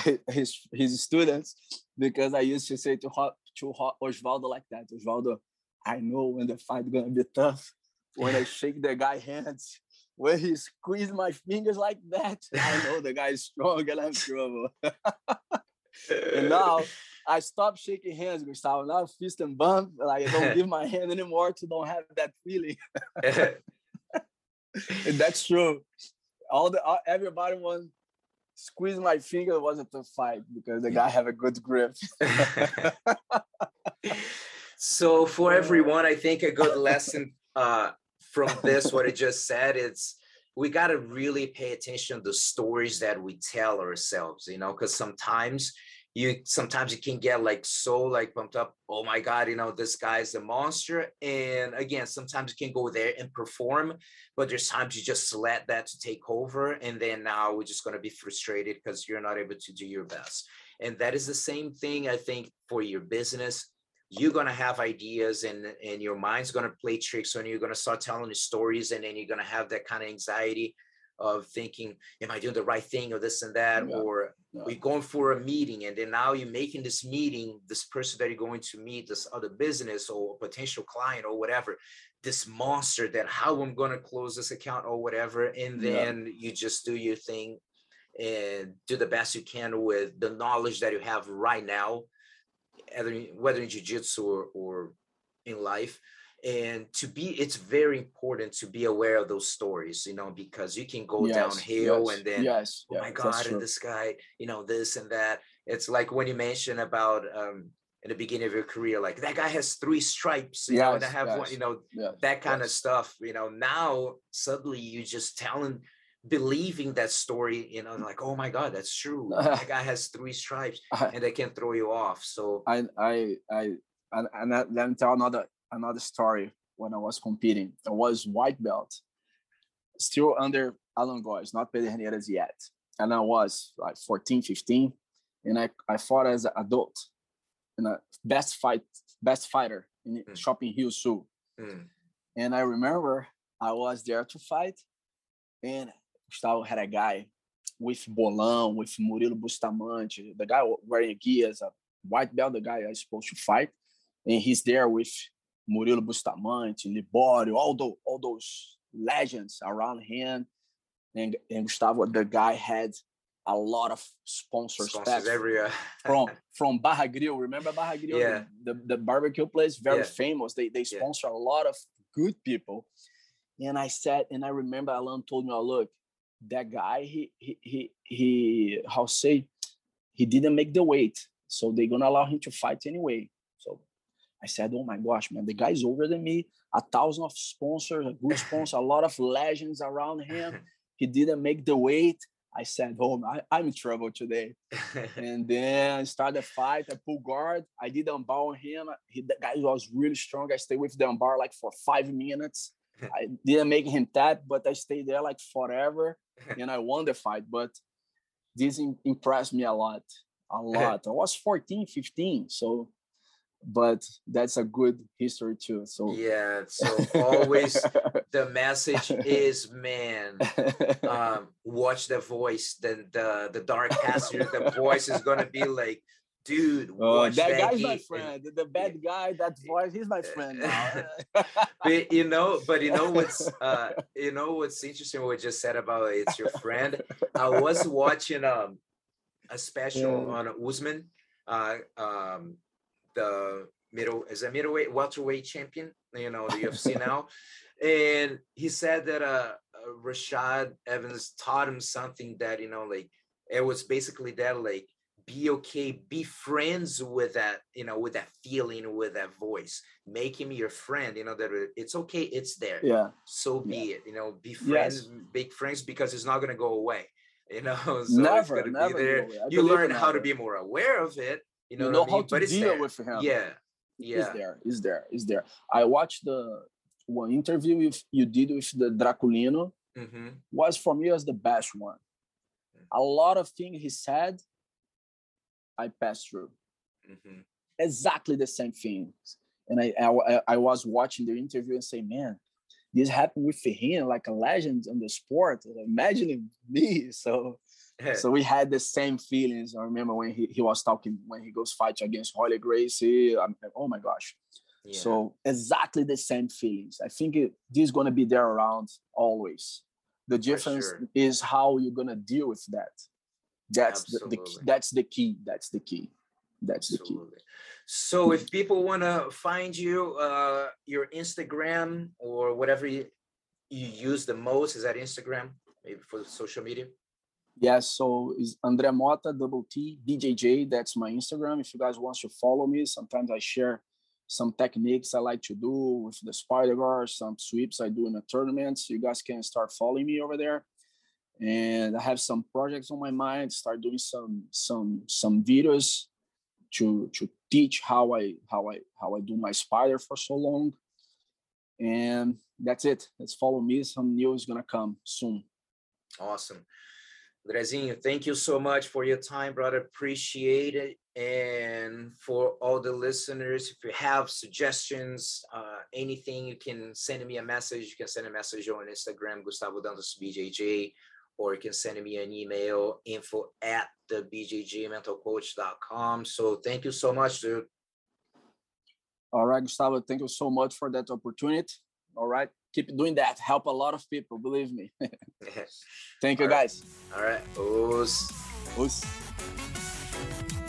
his his students because I used to say to to Osvaldo like that. Osvaldo, I know when the fight gonna be tough. When I shake the guy hands, when he squeeze my fingers like that, I know the guy is strong and I'm trouble. and now I stop shaking hands, Gustavo. Now fist and bump. Like I don't give my hand anymore to don't have that feeling. and that's true. All the everybody wants squeeze my finger wasn't a fight because the guy have a good grip. so for everyone, I think a good lesson uh, from this, what I just said, it's we got to really pay attention to the stories that we tell ourselves, you know, because sometimes you sometimes you can get like so like pumped up oh my god you know this guy's a monster and again sometimes you can go there and perform but there's times you just let that to take over and then now we're just going to be frustrated because you're not able to do your best and that is the same thing i think for your business. You're to have ideas and and your mind's to play tricks on you you're to start telling stories and then you're to have that kind of anxiety of thinking, am I doing the right thing or this and that? Yeah. Or yeah. we're going for a meeting and then now you're making this meeting, this person that you're going to meet, this other business or a potential client or whatever, this monster that how I'm going to close this account or whatever. And then yeah. you just do your thing and do the best you can with the knowledge that you have right now, whether in jiu-jitsu or, or in life and to be it's very important to be aware of those stories you know because you can go Yes, downhill yes, and then yes, oh my god and this guy you know this and that. It's like when you mentioned about um in the beginning of your career like that guy has three stripes you know and i have one you know that kind of stuff you know. Now suddenly you just telling believing that story you know like oh my god that's true. That guy has three stripes I, and they can throw you off. So I, I, I, and, and that- let me tell another another story. When I was competing, I was white belt, still under Alan Goes, not Pederneiras yet, and I was like 14, 15, and I, I fought as an adult, in a best fight, best fighter in Mm. Shopping Rio Sul. mm, And I remember I was there to fight, and Gustavo had a guy with Bolão, with Murilo Bustamante, the guy wearing a gi as a white belt, the guy I was supposed to fight, and he's there with Murilo Bustamante, Liborio, all those all those legends around him, and, and Gustavo, the guy had a lot of sponsors, sponsors everywhere from from Barra Grill. Remember Barra Grill? Yeah. The, the, the barbecue place, very Yeah. famous. They they Yeah. sponsor a lot of good people. And I said, and I remember Alan told me, oh, look, that guy, he he he he how say he didn't make the weight. So they're gonna allow him to fight anyway. I said, oh my gosh, man, the guy's older than me, a thousand of sponsors, a good sponsor, a lot of legends around him. He didn't make the weight. I said, oh, I, I'm in trouble today and then I started the fight. I pulled guard. I did armbar on him. He, the guy was really strong. I stayed with the armbar like for five minutes. I didn't make him tap, but I stayed there like forever, and I won the fight. But this impressed me a lot, a lot. I was 14, 15, so but that's a good history too. So yeah so always the message is man um watch the voice the the, the dark passenger the voice is gonna be like dude Oh, watch that, that, guy's my friend. The, the bad guy, that voice, he's my friend but you know but you know what's uh you know what's interesting what you just said about it's your friend i was watching um a special Yeah. on Usman, uh um the middle is a middleweight welterweight champion you know the ufc now and he said that uh uh, rashad evans taught him something that you know like it was basically that like be okay be friends with that you know with that feeling with that voice make him your friend you know that it's okay it's there yeah, so be Yeah. it you know be friends Yes. big friends because it's not going to go away you know so it's never, gonna never. be there go away. I you learn how to be more aware of it you know, you know I mean? how to but deal there. with him. yeah yeah. is there, is there, is there. I watched the one interview with you did with the Draculino hmm was for me was the best one. A lot of things he said, I passed through hmm exactly the same things, and I I, I was watching the interview and say, man, this happened with him, like a legend in the sport. Imagine me, so so we had the same feelings. I remember when he, he was talking when he goes fight against Holly Gracie. I'm, like, oh my gosh. yeah. So exactly the same feelings. I think it, this is gonna be there around always. The difference sure. is how you're gonna deal with that. That's the, the that's the key. That's the key. That's the key. So if people want to find you, uh, your Instagram or whatever you, you use the most, is that Instagram, maybe for social media? Yeah, so it's André Motta double T BJJ. That's my Instagram. If you guys want to follow me, sometimes I share some techniques I like to do with the spider guard, some sweeps I do in the tournaments. You guys can start following me over there. And I have some projects on my mind. Start doing some some some videos to to teach how I how I how I do my spider for so long. And that's it. Let's follow me. Some news is gonna come soon. Awesome. Andrezinho, thank you so much for your time, brother. Appreciate it. And for all the listeners, if you have suggestions, uh, anything, you can send me a message. You can send a message on Instagram, Gustavo Dantas BJJ, or you can send me an email, info at the bjjmentalcoach.com. So thank you so much, dude. All right, Gustavo, thank you so much for that opportunity. All right, keep doing that. Help a lot of people, believe me. thank you, All right. guys. all right. Os. Os.